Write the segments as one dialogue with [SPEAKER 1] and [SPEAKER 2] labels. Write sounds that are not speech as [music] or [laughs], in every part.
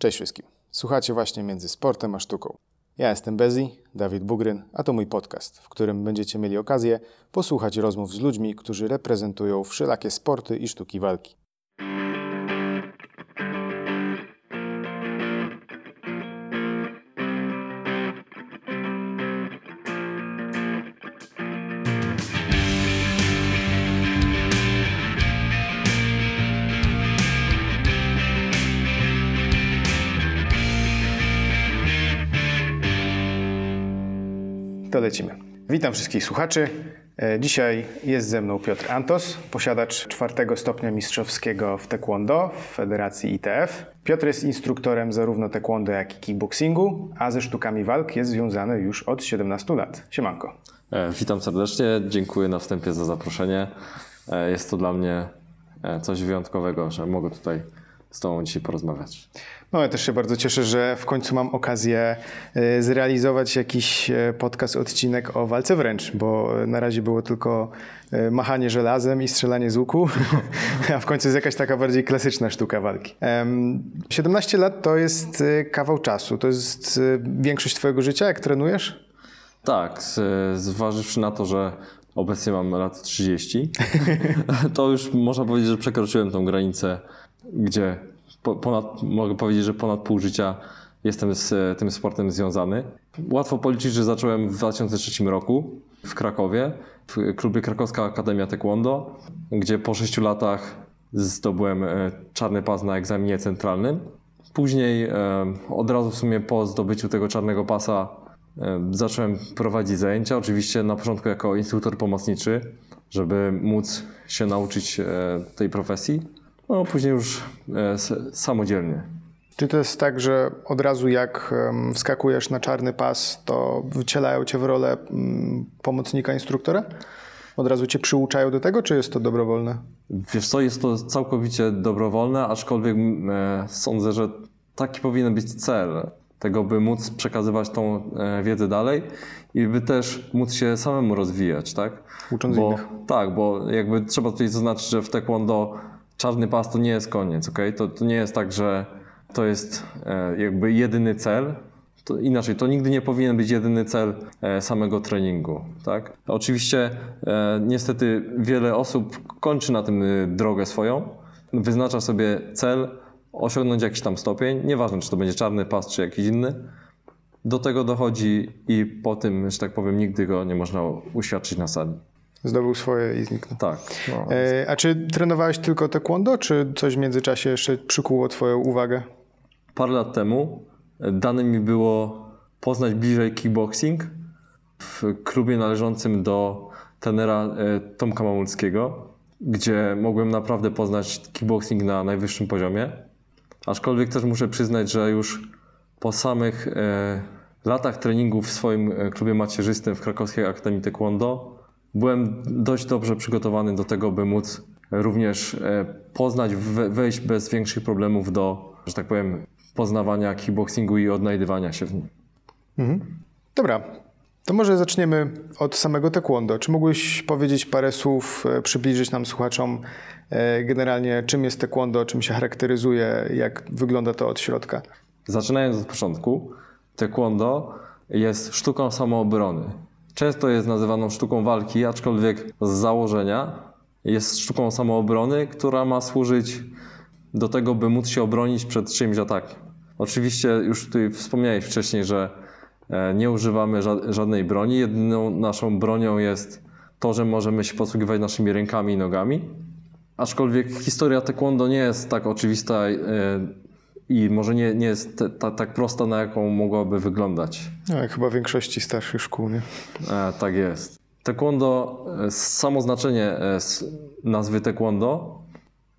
[SPEAKER 1] Cześć wszystkim. Słuchacie właśnie między sportem a sztuką. Ja jestem Bezi, Dawid Bugryn, a to mój podcast, w którym będziecie mieli okazję posłuchać rozmów z ludźmi, którzy reprezentują wszelakie sporty i sztuki walki. Lecimy. Witam wszystkich słuchaczy. E, Dzisiaj jest ze mną Piotr Antos, posiadacz czwartego stopnia mistrzowskiego w taekwondo w Federacji ITF. Piotr jest instruktorem zarówno taekwondo, jak i kickboxingu, a ze sztukami walk jest związany już od 17 lat. Siemanko.
[SPEAKER 2] E, Witam serdecznie, dziękuję na wstępie za zaproszenie. E, Jest to dla mnie coś wyjątkowego, że mogę tutaj z Tobą dzisiaj porozmawiać.
[SPEAKER 1] No, ja też się bardzo cieszę, że w końcu mam okazję e, zrealizować jakiś e, podcast, odcinek o walce wręcz, bo na razie było tylko e, machanie żelazem i strzelanie z łuku, [laughs] a w końcu jest jakaś taka bardziej klasyczna sztuka walki. Em, 17 lat to jest e, kawał czasu, to jest e, większość Twojego życia, jak trenujesz?
[SPEAKER 2] Tak, zważywszy na to, że obecnie mam lat 30, [laughs] to już można powiedzieć, że przekroczyłem tą granicę, gdzie po, ponad, mogę powiedzieć, że ponad pół życia jestem z e, tym sportem związany. Łatwo policzyć, że zacząłem w 2003 roku w Krakowie, w klubie Krakowska Akademia Taekwondo, gdzie po 6 latach zdobyłem e, czarny pas na egzaminie centralnym. Później e, od razu w sumie po zdobyciu tego czarnego pasa zacząłem prowadzić zajęcia. Oczywiście na początku jako instruktor pomocniczy, żeby móc się nauczyć tej profesji. No później już e, samodzielnie.
[SPEAKER 1] Czy to jest tak, że od razu jak wskakujesz na czarny pas, to wycielają Cię w rolę pomocnika instruktora? Od razu Cię przyuczają do tego, czy jest to dobrowolne?
[SPEAKER 2] Wiesz co, jest to całkowicie dobrowolne, aczkolwiek e, sądzę, że taki powinien być cel tego, by móc przekazywać tą e, wiedzę dalej i by też móc się samemu rozwijać, tak?
[SPEAKER 1] Ucząc
[SPEAKER 2] bo,
[SPEAKER 1] innych.
[SPEAKER 2] Tak, bo jakby trzeba tutaj zaznaczyć, że w taekwondo czarny pas to nie jest koniec, ok? To, to nie jest tak, że to jest e, jakby jedyny cel, to inaczej, to nigdy nie powinien być jedyny cel e, samego treningu, tak? Oczywiście e, niestety wiele osób kończy na tym drogę swoją, wyznacza sobie cel, osiągnąć jakiś tam stopień, nieważne czy to będzie czarny pas czy jakiś inny, do tego dochodzi i po tym, że tak powiem, nigdy go nie można uświadczyć na sali.
[SPEAKER 1] Zdobył swoje i zniknął.
[SPEAKER 2] Tak. No.
[SPEAKER 1] E, a czy trenowałeś tylko taekwondo, czy coś w międzyczasie jeszcze przykuło Twoją uwagę?
[SPEAKER 2] Parę lat temu dane mi było poznać bliżej kickboxing w klubie należącym do trenera e, Tomka Mamulskiego, gdzie mogłem naprawdę poznać kickboxing na najwyższym poziomie. Aczkolwiek też muszę przyznać, że już po samych e, latach treningu w swoim klubie macierzystym w Krakowskiej Akademii Taekwondo byłem dość dobrze przygotowany do tego, by móc również e, poznać, we, wejść bez większych problemów do, że tak powiem, poznawania kickboxingu i odnajdywania się w nim.
[SPEAKER 1] Dobra, to może zaczniemy od samego taekwondo. Czy mógłbyś powiedzieć parę słów, e, przybliżyć nam słuchaczom e, generalnie czym jest taekwondo, czym się charakteryzuje, jak wygląda to od środka?
[SPEAKER 2] Zaczynając od początku, taekwondo jest sztuką samoobrony. Często jest nazywaną sztuką walki, aczkolwiek z założenia jest sztuką samoobrony, która ma służyć do tego, by móc się obronić przed czyimś atakiem. Oczywiście już tutaj wspomniałeś wcześniej, że e, nie używamy ża- żadnej broni. Jedyną naszą bronią jest to, że możemy się posługiwać naszymi rękami i nogami. Aczkolwiek historia taekwondo nie jest tak oczywista e, i może nie, nie jest te- ta, tak prosta, na jaką mogłaby wyglądać.
[SPEAKER 1] No, jak chyba w większości starszych szkół, nie?
[SPEAKER 2] E, tak jest. Taekwondo, e, samo znaczenie e, nazwy taekwondo,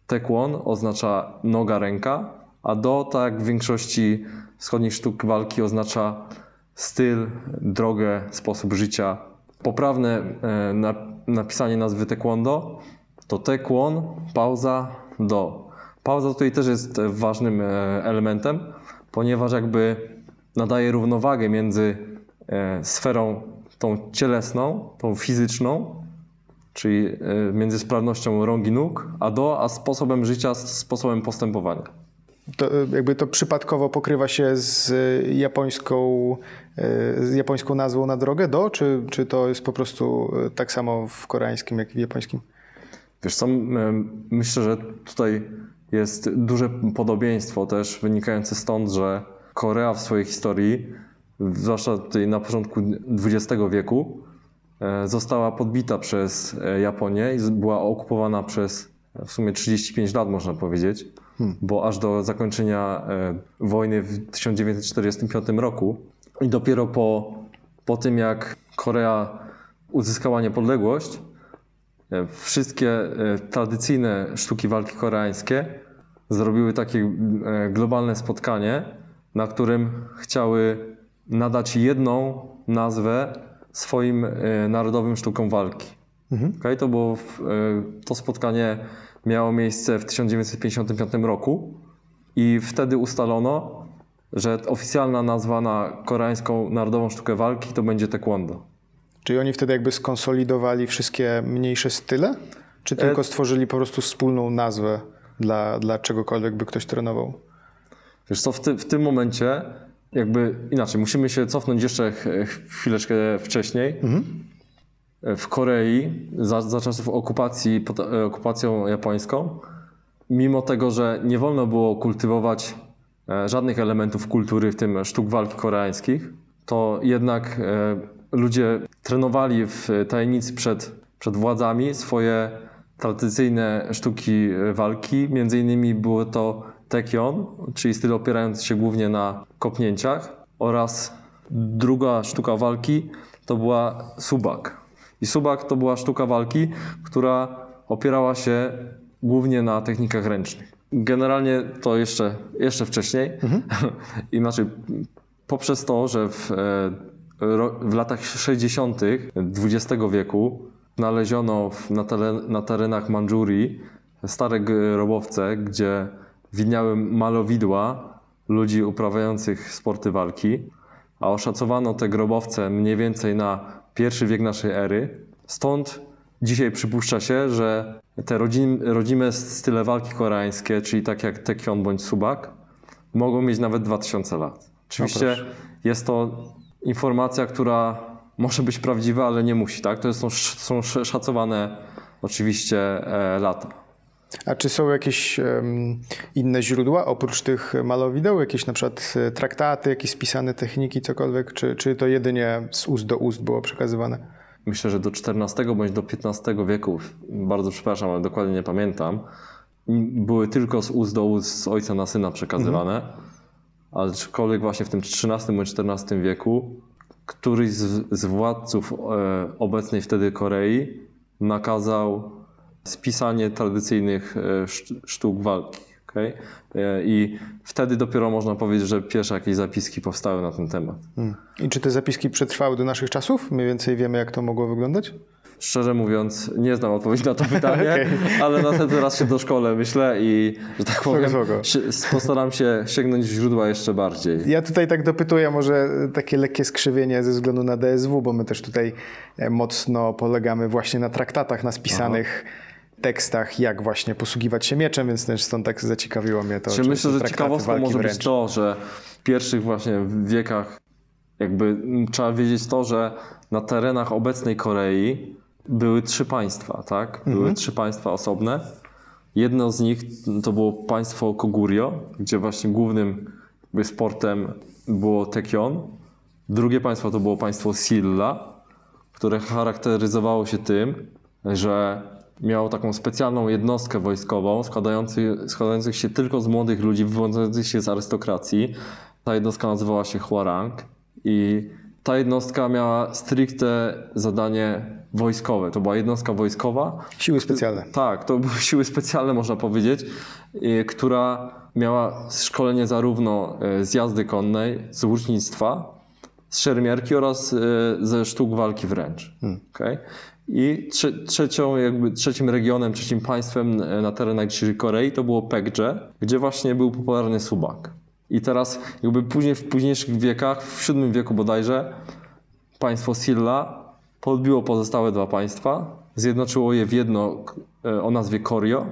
[SPEAKER 2] taekwon oznacza noga, ręka, a do, tak jak w większości wschodnich sztuk walki, oznacza styl, drogę, sposób życia. Poprawne e, na, napisanie nazwy taekwondo to taekwon, pauza, do. Pauza tutaj też jest e, ważnym e, elementem, ponieważ jakby nadaje równowagę między e, sferą tą cielesną, tą fizyczną, czyli między sprawnością rąk i nóg, a do, a sposobem życia, sposobem postępowania.
[SPEAKER 1] To, jakby to przypadkowo pokrywa się z japońską, z japońską nazwą na drogę do, czy, czy to jest po prostu tak samo w koreańskim, jak i w japońskim?
[SPEAKER 2] Wiesz co, myślę, że tutaj jest duże podobieństwo też wynikające stąd, że Korea w swojej historii, zwłaszcza tutaj na początku XX wieku, została podbita przez Japonię i była okupowana przez w sumie 35 lat, można powiedzieć hmm. bo aż do zakończenia e, wojny w 1945 roku i dopiero po, po tym, jak Korea uzyskała niepodległość, e, wszystkie e, tradycyjne sztuki walki koreańskie zrobiły takie globalne spotkanie, na którym chciały nadać jedną nazwę swoim narodowym sztukom walki. Mhm. Okay, to było to spotkanie miało miejsce w 1955 roku i wtedy ustalono, że oficjalna nazwa na koreańską narodową sztukę walki to będzie taekwondo.
[SPEAKER 1] Czyli oni wtedy jakby skonsolidowali wszystkie mniejsze style? Czy tylko e... stworzyli po prostu wspólną nazwę dla, dla czegokolwiek by ktoś trenował?
[SPEAKER 2] Wiesz co, w, ty, w tym momencie jakby inaczej, musimy się cofnąć jeszcze chwileczkę wcześniej. Mhm w Korei za, za czasów okupacji, pod e, okupacją japońską, mimo tego, że nie wolno było kultywować e, żadnych elementów kultury, w tym sztuk walki koreańskich, to jednak ludzie trenowali w tajemnicy przed, przed władzami swoje tradycyjne sztuki walki. Między innymi było to tekion, czyli styl opierający się głównie na kopnięciach oraz druga sztuka walki to była subak. I subak to była sztuka walki, która opierała się głównie na technikach ręcznych. Generalnie to jeszcze, jeszcze wcześniej. Mhm. [laughs] Inaczej, poprzez to, że w, e, w latach 60. XX wieku znaleziono na, teren, na terenach Mandżurii stare grobowce, gdzie widniały malowidła ludzi uprawiających sporty walki, a oszacowano te grobowce mniej więcej na pierwszy wiek naszej ery. Stąd dzisiaj przypuszcza się, że te rodzim, rodzime style walki koreańskie, czyli tak jak Taekyon bądź Subak, mogą mieć nawet 2000 lat. Oczywiście no jest to informacja, która może być prawdziwa, ale nie musi. Tak? To są, są szacowane oczywiście e, lata.
[SPEAKER 1] A czy są jakieś um, inne źródła oprócz tych malowideł? Jakieś na przykład e, traktaty, jakieś spisane techniki, cokolwiek? Czy, czy to jedynie z ust do ust było przekazywane?
[SPEAKER 2] Myślę, że do XIV bądź do XV wieku, bardzo przepraszam, ale dokładnie nie pamiętam, były tylko z ust do ust, z ojca na syna przekazywane. Mhm. Aczkolwiek właśnie w tym XIII bądź XIV wieku któryś z, z władców e, obecnej wtedy Korei nakazał spisanie tradycyjnych e, sztuk walki. Okay? E, I wtedy dopiero można powiedzieć, że pierwsze jakieś zapiski powstały na ten temat. Hmm.
[SPEAKER 1] I czy te zapiski przetrwały do naszych czasów? Mniej więcej wiemy, jak to mogło wyglądać?
[SPEAKER 2] Szczerze mówiąc, nie znam odpowiedzi na to [laughs] pytanie, okay. ale następny raz się do szkole myślę i, że tak powiem, postaram się sięgnąć źródła jeszcze bardziej.
[SPEAKER 1] Ja tutaj tak dopytuję, może takie lekkie skrzywienie ze względu na DSW, bo my też tutaj e, mocno polegamy właśnie na traktatach, na spisanych Aha tekstach, jak właśnie posługiwać się mieczem, więc też stąd tak zaciekawiło mnie to.
[SPEAKER 2] Czy myślę, że ciekawostką może wręcz. być to, że w pierwszych właśnie wiekach jakby trzeba wiedzieć to, że na terenach obecnej Korei były trzy państwa, tak? Były mhm. trzy państwa osobne. Jedno z nich to było państwo Kogurio, gdzie właśnie głównym sportem było Tekion. Drugie państwo to było państwo Silla, które charakteryzowało się tym, że miał taką specjalną jednostkę wojskową składających, składających się tylko z młodych ludzi wywodzących się z arystokracji. Ta jednostka nazywała się Huarang i ta jednostka miała stricte zadanie wojskowe. To była jednostka wojskowa.
[SPEAKER 1] Siły specjalne.
[SPEAKER 2] Tak, to były [laughs] siły specjalne, można powiedzieć, która miała szkolenie zarówno e, z jazdy konnej, z łucznictwa, z szermierki oraz e, ze sztuk walki wręcz. Hmm. Okay? I trzecią, jakby trzecim regionem, trzecim państwem e, na terenach dzisiejszej Korei to było Pekje, gdzie właśnie był popularny subak. I teraz jakby później w późniejszych wiekach, w VII wieku bodajże, państwo Silla podbiło pozostałe dwa państwa, zjednoczyło je w jedno e, o nazwie Koryo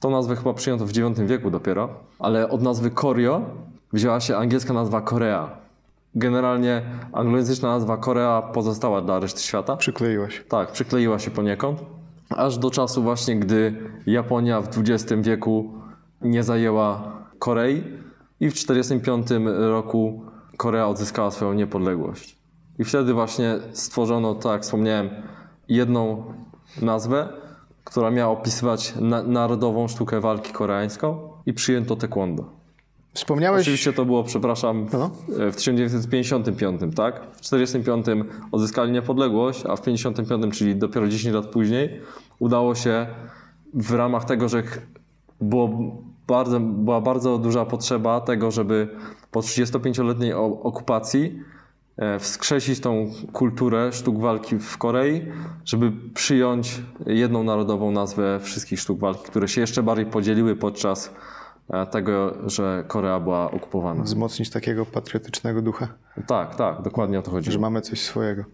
[SPEAKER 2] Tą nazwę chyba przyjęto w IX wieku dopiero, ale od nazwy Koryo wzięła się angielska nazwa Korea. Generalnie anglojęzyczna nazwa Korea pozostała dla reszty świata.
[SPEAKER 1] Przykleiłaś.
[SPEAKER 2] Tak, przykleiła się poniekąd, aż do czasu właśnie, gdy Japonia w XX wieku nie zajęła Korei i w 1945 roku Korea odzyskała swoją niepodległość. I wtedy właśnie stworzono, tak jak wspomniałem, jedną nazwę, która miała opisywać na narodową sztukę walki koreańską i przyjęto taekwondo.
[SPEAKER 1] Wspomniałeś...
[SPEAKER 2] Oczywiście to było, przepraszam,
[SPEAKER 1] No.
[SPEAKER 2] w 1955, tak? W 1945 odzyskali niepodległość, a w 1955, czyli dopiero 10 lat później, udało się w ramach tego, że było bardzo, była bardzo duża potrzeba tego, żeby po 35-letniej o- okupacji e, wskrzesić tą kulturę sztuk walki w Korei, żeby przyjąć jedną narodową nazwę wszystkich sztuk walki, które się jeszcze bardziej podzieliły podczas e, tego, że Korea była okupowana.
[SPEAKER 1] Wzmocnić takiego patriotycznego ducha,
[SPEAKER 2] Tak, tak, dokładnie o to chodzi.
[SPEAKER 1] że mamy coś swojego.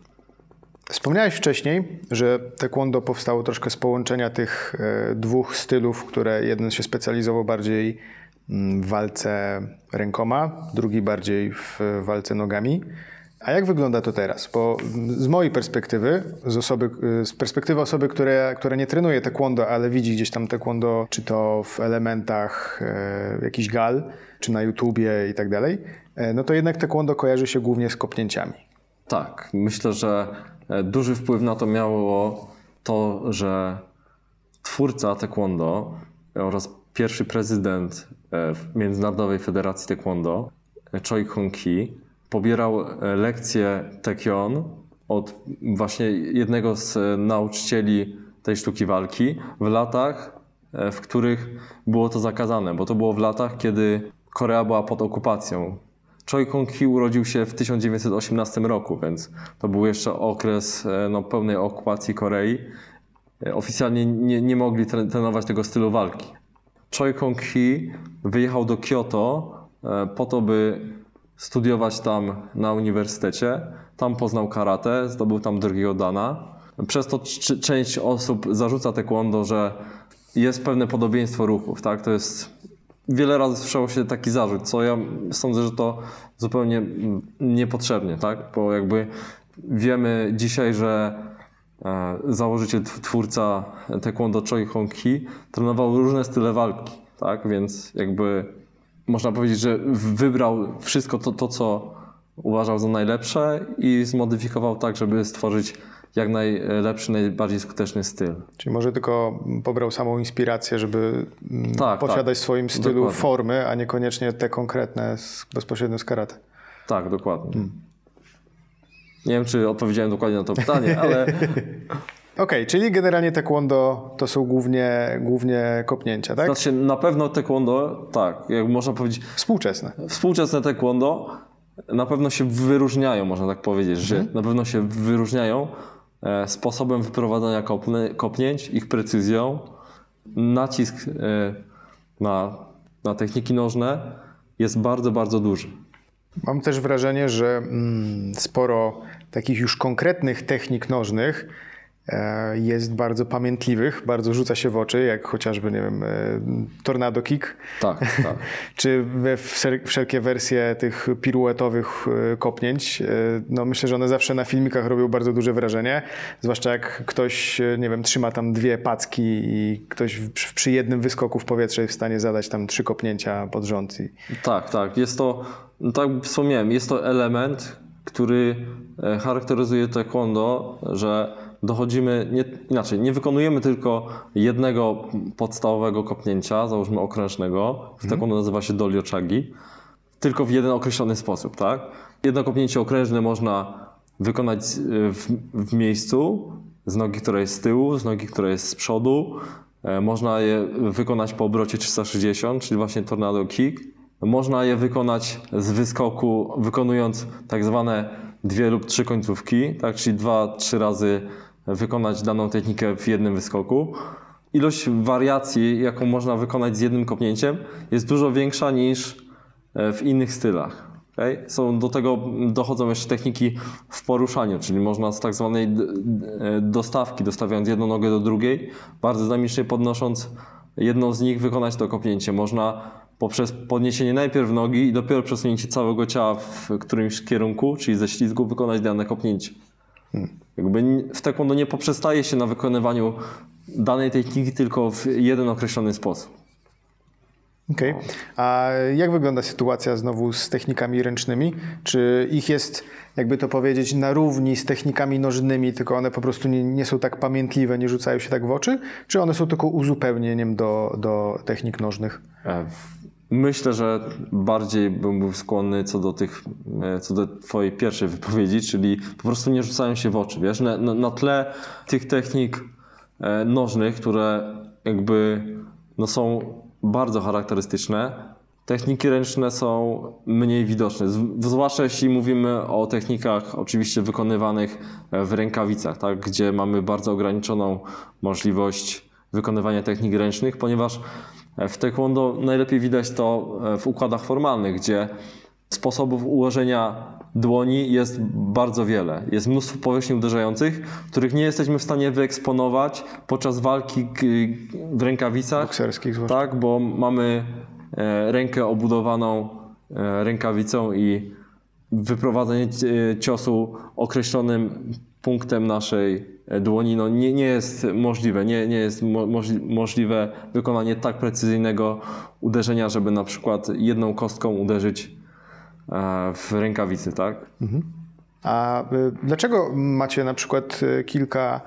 [SPEAKER 1] Wspomniałeś wcześniej, że taekwondo powstało troszkę z połączenia tych e, dwóch stylów, które jeden się specjalizował bardziej mm, w walce rękoma, drugi bardziej w walce nogami. A jak wygląda to teraz? Bo z mojej perspektywy, z, osoby, y, z perspektywy osoby, które, która nie trenuje taekwondo, ale widzi gdzieś tam taekwondo, czy to w elementach e, jakichś gal, czy na YouTubie i tak dalej, e, no to jednak taekwondo kojarzy się głównie z kopnięciami.
[SPEAKER 2] Tak, myślę, że e, duży wpływ na to miało to, że twórca taekwondo oraz pierwszy prezydent e, Międzynarodowej Federacji Taekwondo, e, Choi Kong-ki, pobierał lekcje Taekyon od właśnie jednego z nauczycieli tej sztuki walki w latach, w których było to zakazane, bo to było w latach, kiedy Korea była pod okupacją. Choi Kong-hee urodził się w 1918 roku, więc to był jeszcze okres e, no, pełnej okupacji Korei. E, Oficjalnie nie, nie mogli tre- trenować tego stylu walki. Choi Kong-hee wyjechał do Kyoto e, po to, by studiować tam na uniwersytecie. Tam poznał karate, zdobył tam drugiego dana. Przez to część osób zarzuca taekwondo, że jest pewne podobieństwo ruchów, tak? To jest wiele razy słyszało się taki zarzut, co ja sądzę, że to zupełnie niepotrzebnie, tak? Bo jakby wiemy dzisiaj, że e, założyciel, tw- twórca taekwondo Choi Hong-hee trenował różne style walki, tak? Więc jakby można powiedzieć, że wybrał wszystko to, to co uważał za najlepsze i zmodyfikował tak, żeby stworzyć jak najlepszy, najbardziej skuteczny styl.
[SPEAKER 1] Czyli może tylko pobrał samą inspirację, żeby mm,
[SPEAKER 2] Tak,
[SPEAKER 1] posiadać
[SPEAKER 2] tak.
[SPEAKER 1] w swoim stylu
[SPEAKER 2] Dokładnie.
[SPEAKER 1] formy, a niekoniecznie te konkretne z, bezpośrednio z karate.
[SPEAKER 2] Tak, dokładnie. Nie wiem, czy odpowiedziałem dokładnie na to pytanie, [laughs] ale
[SPEAKER 1] Okej, czyli generalnie taekwondo to są głównie, głównie kopnięcia, tak?
[SPEAKER 2] znaczy na pewno taekwondo, tak, jak można powiedzieć,
[SPEAKER 1] Współczesne.
[SPEAKER 2] współczesne taekwondo na pewno się wyróżniają, można tak powiedzieć, że
[SPEAKER 1] Mhm.
[SPEAKER 2] na pewno się wyróżniają sposobem wyprowadzania kopnięć, ich precyzją, nacisk e, na, na techniki nożne jest bardzo, bardzo duży.
[SPEAKER 1] Mam też wrażenie, że mm, sporo takich już konkretnych technik nożnych e, jest bardzo pamiętliwych, bardzo rzuca się w oczy, jak chociażby, nie wiem, e, tornado kick,
[SPEAKER 2] Tak, tak. [laughs]
[SPEAKER 1] czy we wszel- wszelkie wersje tych piruetowych e, kopnięć. E, No myślę, że one zawsze na filmikach robią bardzo duże wrażenie, zwłaszcza jak ktoś, e, nie wiem, trzyma tam dwie packi i ktoś przy, jednym wyskoku w powietrze jest w stanie zadać tam trzy kopnięcia pod rząd. I,
[SPEAKER 2] Tak, tak. Jest to, no tak wspomniałem, jest to element, który e, charakteryzuje taekwondo, że dochodzimy, nie, inaczej, nie wykonujemy tylko jednego podstawowego kopnięcia, załóżmy okrężnego, w taekwondo nazywa się doliochagi, tylko w jeden określony sposób, tak? Jedno kopnięcie okrężne można wykonać e, w, w miejscu, z nogi, która jest z tyłu, z nogi, która jest z przodu. E, Można je wykonać po obrocie 360, czyli właśnie tornado kick. Można je wykonać z wyskoku, wykonując tak zwane dwie lub trzy końcówki, tak? czyli dwa, trzy razy wykonać daną technikę w jednym wyskoku. Ilość wariacji, jaką można wykonać z jednym kopnięciem, jest dużo większa niż e, w innych stylach. okej? Są do tego dochodzą jeszcze techniki w poruszaniu, czyli można z tak zwanej e, dostawki, dostawiając jedną nogę do drugiej, bardzo dynamicznie podnosząc jedną z nich wykonać to kopnięcie. Można poprzez podniesienie najpierw nogi i dopiero przesunięcie całego ciała w którymś kierunku, czyli ze ślizgu, wykonać dane kopnięcie. Jakby w taekwondo nie poprzestaje się na wykonywaniu danej techniki, tylko w jeden określony sposób.
[SPEAKER 1] Okej. Okay. A jak wygląda sytuacja znowu z technikami ręcznymi? Czy ich jest, jakby to powiedzieć, na równi z technikami nożnymi, tylko one po prostu nie, nie są tak pamiętliwe, nie rzucają się tak w oczy? Czy one są tylko uzupełnieniem do, do technik nożnych?
[SPEAKER 2] E, myślę, że bardziej bym był skłonny co do tych, e, co do twojej pierwszej wypowiedzi, czyli po prostu nie rzucają się w oczy, wiesz? Na, na, tle tych technik e, nożnych, które jakby no są bardzo charakterystyczne. Techniki ręczne są mniej widoczne, zwłaszcza jeśli mówimy o technikach oczywiście wykonywanych w rękawicach, tak, gdzie mamy bardzo ograniczoną możliwość wykonywania technik ręcznych, ponieważ w taekwondo najlepiej widać to w układach formalnych, gdzie sposobów ułożenia dłoni jest bardzo wiele. Jest mnóstwo powierzchni uderzających, których nie jesteśmy w stanie wyeksponować podczas walki w rękawicach.
[SPEAKER 1] Bokserskich
[SPEAKER 2] zwłaszcza. Tak, bo mamy e, rękę obudowaną e, rękawicą i wyprowadzenie e, ciosu określonym punktem naszej dłoni no nie, nie jest możliwe. Nie, nie jest możliwe wykonanie tak precyzyjnego uderzenia, żeby na przykład jedną kostką uderzyć E, w rękawicy, tak? Mhm.
[SPEAKER 1] A y, dlaczego macie na przykład kilka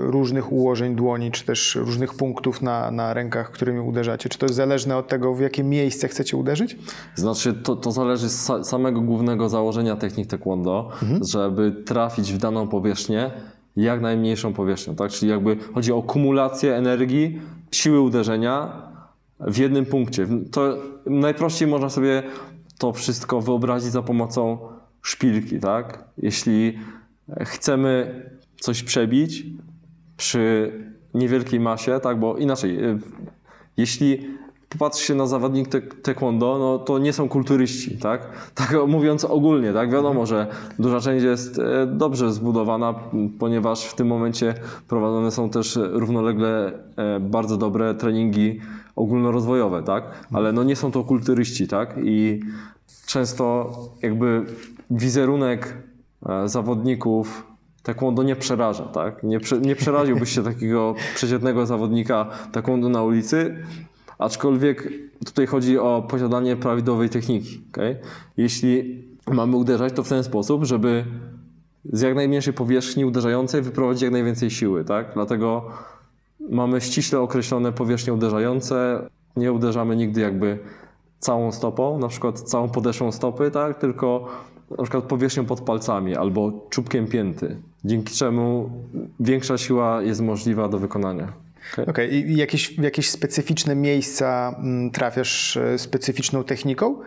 [SPEAKER 1] różnych ułożeń dłoni, czy też różnych punktów na, na rękach, którymi uderzacie? Czy to jest zależne od tego, w jakie miejsce chcecie uderzyć?
[SPEAKER 2] Znaczy, to, to zależy z samego głównego założenia technik taekwondo, mhm. żeby trafić w daną powierzchnię, jak najmniejszą powierzchnią, tak? Czyli jakby chodzi o kumulację energii, siły uderzenia w jednym punkcie. To najprościej można sobie to wszystko wyobrazić za pomocą szpilki, tak? Jeśli chcemy coś przebić przy niewielkiej masie, tak? Bo inaczej, y, jeśli popatrzy się na zawodnik taekwondo, no to nie są kulturyści, tak? [laughs] Tak mówiąc ogólnie, tak? Wiadomo, że duża część jest e, dobrze zbudowana, ponieważ w tym momencie prowadzone są też równolegle e, bardzo dobre treningi ogólnorozwojowe, tak? Ale no nie są to kulturyści, tak? I często jakby wizerunek e, zawodników taekwondo nie przeraża, tak? Nie, nie przeraziłbyś się takiego przeciętnego zawodnika taekwondo na ulicy, aczkolwiek tutaj chodzi o posiadanie prawidłowej techniki, okay? Jeśli mamy uderzać, to w ten sposób, żeby z jak najmniejszej powierzchni uderzającej wyprowadzić jak najwięcej siły, tak? Dlatego mamy ściśle określone powierzchnie uderzające, nie uderzamy nigdy jakby całą stopą, na przykład całą podeszłą stopy, tak? tylko na przykład powierzchnią pod palcami albo czubkiem pięty, dzięki czemu większa siła jest możliwa do wykonania.
[SPEAKER 1] Okej, okay. i jakieś, jakieś specyficzne miejsca mm, trafiasz e, specyficzną techniką?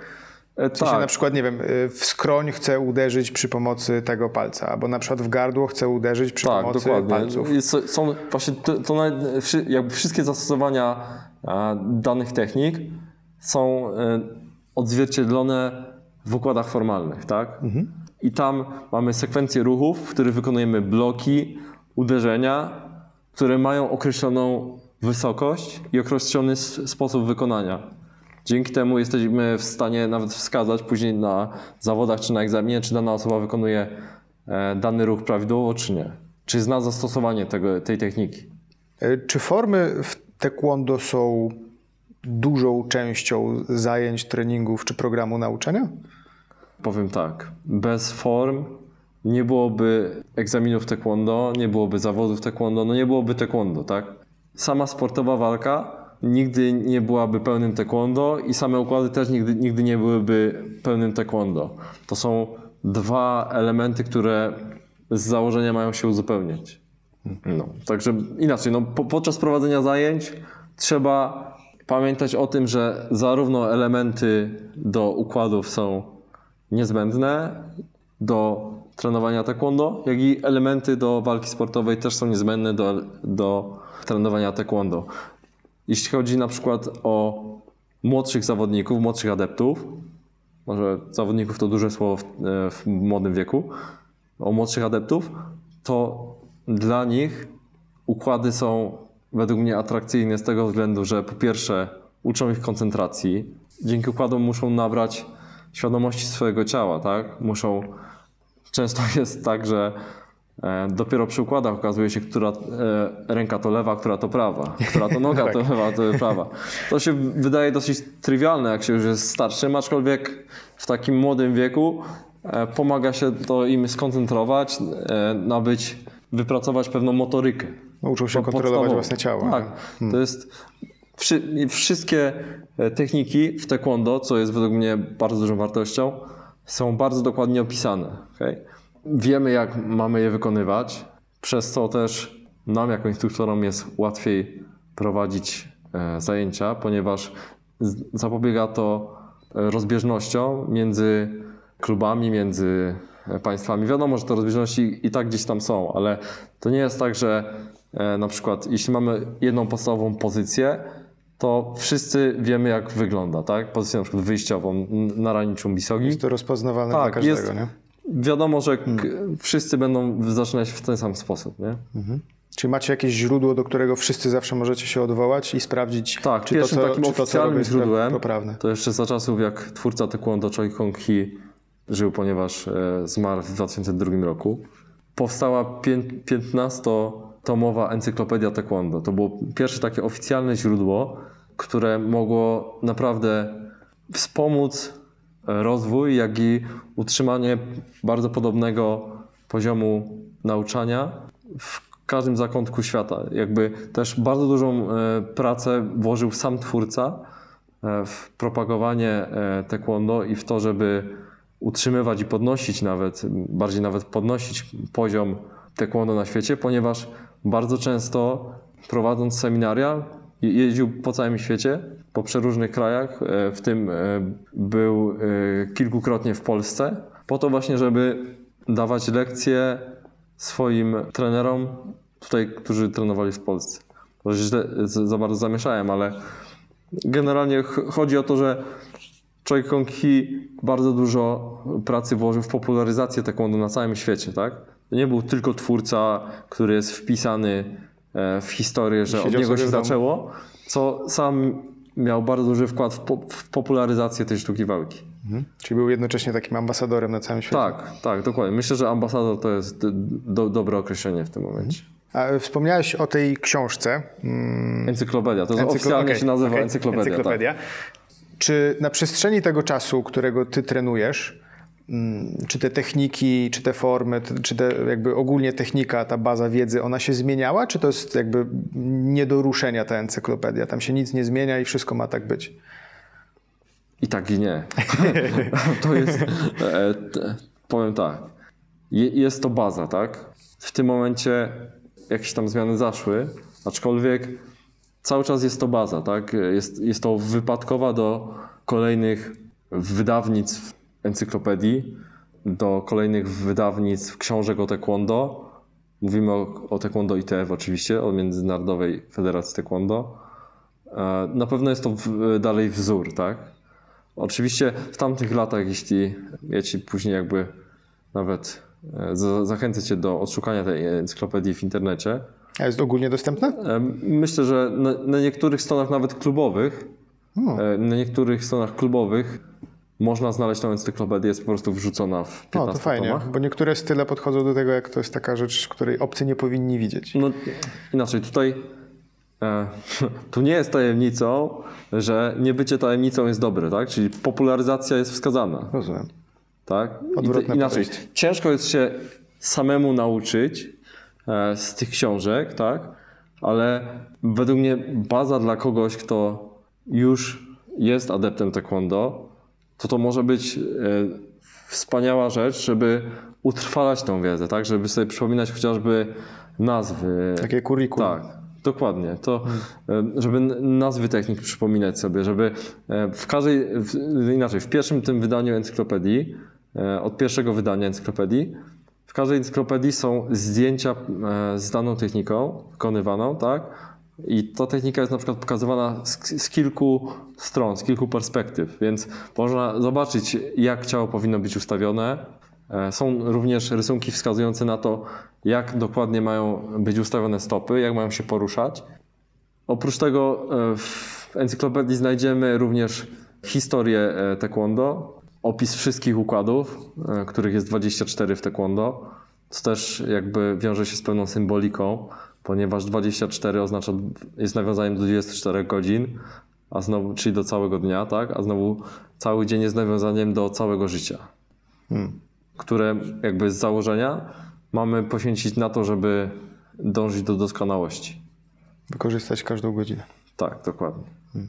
[SPEAKER 1] W sensie tak. na przykład, nie wiem, e, w skroń chcę uderzyć przy pomocy tego palca, albo na przykład w gardło chcę uderzyć przy tak, pomocy dokładnie. palców.
[SPEAKER 2] Jest, są właśnie to, to jakby wszystkie zastosowania danych technik są e, odzwierciedlone w układach formalnych, tak? Mhm. I tam mamy sekwencję ruchów, w których wykonujemy bloki, uderzenia, które mają określoną wysokość i określony sposób wykonania. Dzięki temu jesteśmy w stanie nawet wskazać później na zawodach czy na egzaminie, czy dana osoba wykonuje e, dany ruch prawidłowo, czy nie. Czy zna zastosowanie tego, tej techniki.
[SPEAKER 1] E, czy formy w taekwondo są dużą częścią zajęć, treningów czy programu nauczania?
[SPEAKER 2] Powiem tak, bez form nie byłoby egzaminów taekwondo, nie byłoby zawodów taekwondo, no nie byłoby taekwondo, tak? Sama sportowa walka nigdy nie byłaby pełnym taekwondo i same układy też nigdy, nigdy nie byłyby pełnym taekwondo. To są dwa elementy, które z założenia mają się uzupełniać. No, także inaczej, no, po, podczas prowadzenia zajęć trzeba pamiętać o tym, że zarówno elementy do układów są niezbędne do trenowania taekwondo, jak i elementy do walki sportowej też są niezbędne do, do trenowania taekwondo. Jeśli chodzi na przykład o młodszych zawodników, młodszych adeptów, może zawodników to duże słowo w, w młodym wieku, o młodszych adeptów, to dla nich układy są według mnie atrakcyjny z tego względu, że po pierwsze uczą ich koncentracji. Dzięki układom muszą nabrać świadomości swojego ciała, tak? Muszą. Często [laughs] jest tak, że e, dopiero przy układach okazuje się, która e, ręka to lewa, która to prawa, która to noga [laughs] to lewa, to prawa. To się wydaje dosyć trywialne, jak się już jest starszym, aczkolwiek w takim młodym wieku e, pomaga się to im skoncentrować, nabyć, wypracować pewną motorykę.
[SPEAKER 1] Uczą się kontrolować własne ciało.
[SPEAKER 2] Tak, to jest wszy, wszystkie techniki w taekwondo, co jest według mnie bardzo dużą wartością, są bardzo dokładnie opisane. okej? Wiemy, jak mamy je wykonywać, przez co też nam, jako instruktorom, jest łatwiej prowadzić e, zajęcia, ponieważ zapobiega to e, rozbieżnościom między klubami, między e, państwami. Wiadomo, że te rozbieżności i tak gdzieś tam są, ale to nie jest tak, że na przykład jeśli mamy jedną podstawową pozycję, to wszyscy wiemy, jak wygląda, tak? Pozycję na przykład wyjściową na raniczą bisogi.
[SPEAKER 1] Jest to rozpoznawalne
[SPEAKER 2] Tak,
[SPEAKER 1] dla każdego,
[SPEAKER 2] jest-
[SPEAKER 1] nie?
[SPEAKER 2] Wiadomo, że k- wszyscy będą zaczynać w ten sam sposób, nie?
[SPEAKER 1] Czy macie jakieś źródło, do którego wszyscy zawsze możecie się odwołać i sprawdzić,
[SPEAKER 2] Tak,
[SPEAKER 1] czy, to, co,
[SPEAKER 2] takim
[SPEAKER 1] czy to, co
[SPEAKER 2] oficjalnym
[SPEAKER 1] robię, jest
[SPEAKER 2] źródłem
[SPEAKER 1] poprawne?
[SPEAKER 2] to jeszcze za czasów, jak twórca taekwondo Choi Kong Hee żył, ponieważ e, zmarł w 2002 roku, powstała pię- 15-tomowa encyklopedia taekwondo. To było pierwsze takie oficjalne źródło, które mogło naprawdę wspomóc e, rozwój, jak i utrzymanie bardzo podobnego poziomu nauczania w każdym zakątku świata. Jakby też bardzo dużą e, pracę włożył sam twórca e, w propagowanie taekwondo i w to, żeby utrzymywać i podnosić nawet, bardziej nawet podnosić poziom taekwondo na świecie, ponieważ bardzo często prowadząc seminaria jeździł po całym świecie, po przeróżnych krajach, e, w tym e, był e, kilkukrotnie w Polsce, po to właśnie, żeby dawać lekcje swoim trenerom tutaj, którzy trenowali w Polsce. Może źle za bardzo zamieszałem, ale generalnie ch- chodzi o to, że Choi Kong bardzo dużo pracy włożył w popularyzację taekwondo na całym świecie, tak? To nie był tylko twórca, który jest wpisany w historię, że od niego się zaczęło, co sam miał bardzo duży wkład w, po, w popularyzację tej sztuki walki.
[SPEAKER 1] Mhm. Czyli był jednocześnie takim ambasadorem na całym świecie.
[SPEAKER 2] Tak, tak, dokładnie. Myślę, że ambasador to jest do, dobre określenie w tym momencie.
[SPEAKER 1] A e, wspomniałeś o tej książce. Mm,
[SPEAKER 2] Encyklopedia, to
[SPEAKER 1] encyklo-
[SPEAKER 2] oficjalnie
[SPEAKER 1] okej,
[SPEAKER 2] się nazywa
[SPEAKER 1] okej,
[SPEAKER 2] encyklopedia. Tak.
[SPEAKER 1] encyklopedia. Czy na przestrzeni tego czasu, którego ty trenujesz, czy te techniki, czy te formy, czy te jakby ogólnie technika, ta baza wiedzy, ona się zmieniała, czy to jest jakby nie do ruszenia ta encyklopedia? Tam się nic nie zmienia i wszystko ma tak być.
[SPEAKER 2] I tak i nie. [laughs] to jest, e, powiem tak, Je, jest to baza, tak? W tym momencie jakieś tam zmiany zaszły, aczkolwiek cały czas jest to baza, tak? Jest, jest to wypadkowa do kolejnych wydawnictw encyklopedii, do kolejnych wydawnictw książek o taekwondo. Mówimy o, o taekwondo ITF oczywiście, o Międzynarodowej Federacji Taekwondo. E, Na pewno jest to w, dalej wzór, tak? Oczywiście w tamtych latach, jeśli ja ci później jakby nawet e, za- zachęcę cię do odszukania tej encyklopedii w internecie.
[SPEAKER 1] A jest ogólnie dostępna?
[SPEAKER 2] E, Myślę, że na, na niektórych stronach nawet klubowych, e, na niektórych stronach klubowych można znaleźć tą encyklopedię, jest po prostu wrzucona w 15
[SPEAKER 1] No to fajnie,
[SPEAKER 2] tomach.
[SPEAKER 1] bo niektóre style podchodzą do tego, jak to jest taka rzecz, której obcy nie powinni widzieć.
[SPEAKER 2] No inaczej, tutaj e, [laughs] tu nie jest tajemnicą, że niebycie tajemnicą jest dobre, tak? Czyli popularyzacja jest wskazana.
[SPEAKER 1] Rozumiem.
[SPEAKER 2] Tak? I
[SPEAKER 1] Odwrotne
[SPEAKER 2] inaczej,
[SPEAKER 1] podejście.
[SPEAKER 2] ciężko jest się samemu nauczyć e, z tych książek, tak? Ale według mnie baza dla kogoś, kto już jest adeptem taekwondo, to to może być e, wspaniała rzecz, żeby utrwalać tą wiedzę, tak? Żeby sobie przypominać chociażby nazwy.
[SPEAKER 1] Takie curriculum.
[SPEAKER 2] Tak, dokładnie. To, e, żeby nazwy technik przypominać sobie, żeby e, w każdej, w, inaczej, w pierwszym tym wydaniu encyklopedii, od pierwszego wydania encyklopedii, w każdej encyklopedii są zdjęcia z daną techniką wykonywaną, tak? I ta technika jest na przykład pokazywana z, z kilku stron, z kilku perspektyw, więc można zobaczyć, jak ciało powinno być ustawione. E, Są również rysunki wskazujące na to, jak dokładnie mają być ustawione stopy, jak mają się poruszać. Oprócz tego e, w encyklopedii znajdziemy również historię e, taekwondo, opis wszystkich układów, których jest 24 w taekwondo, co też jakby wiąże się z pewną symboliką, ponieważ 24 oznacza, jest nawiązaniem do 24 godzin, a znowu, czyli do całego dnia, tak? A znowu cały dzień jest nawiązaniem do całego życia,
[SPEAKER 1] Hmm.
[SPEAKER 2] które jakby z założenia mamy poświęcić na to, żeby dążyć do doskonałości.
[SPEAKER 1] Wykorzystać każdą godzinę.
[SPEAKER 2] Tak, dokładnie.
[SPEAKER 1] E,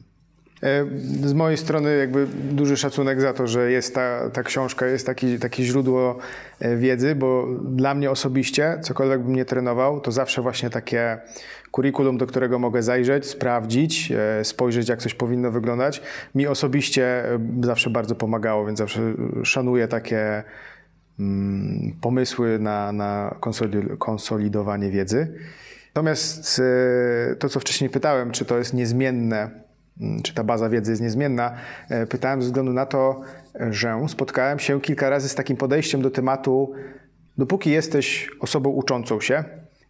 [SPEAKER 1] Z mojej strony jakby duży szacunek za to, że jest ta, ta książka, jest taki, takie źródło e, wiedzy, bo dla mnie osobiście, cokolwiek bym nie trenował, to zawsze właśnie takie kurikulum, do którego mogę zajrzeć, sprawdzić, e, spojrzeć jak coś powinno wyglądać, mi osobiście e, zawsze bardzo pomagało, więc zawsze szanuję takie mm, pomysły na, na konsoli- konsolidowanie wiedzy. Natomiast e, to, co wcześniej pytałem, czy to jest niezmienne, czy ta baza wiedzy jest niezmienna, e, pytałem ze względu na to, że spotkałem się kilka razy z takim podejściem do tematu, dopóki jesteś osobą uczącą się,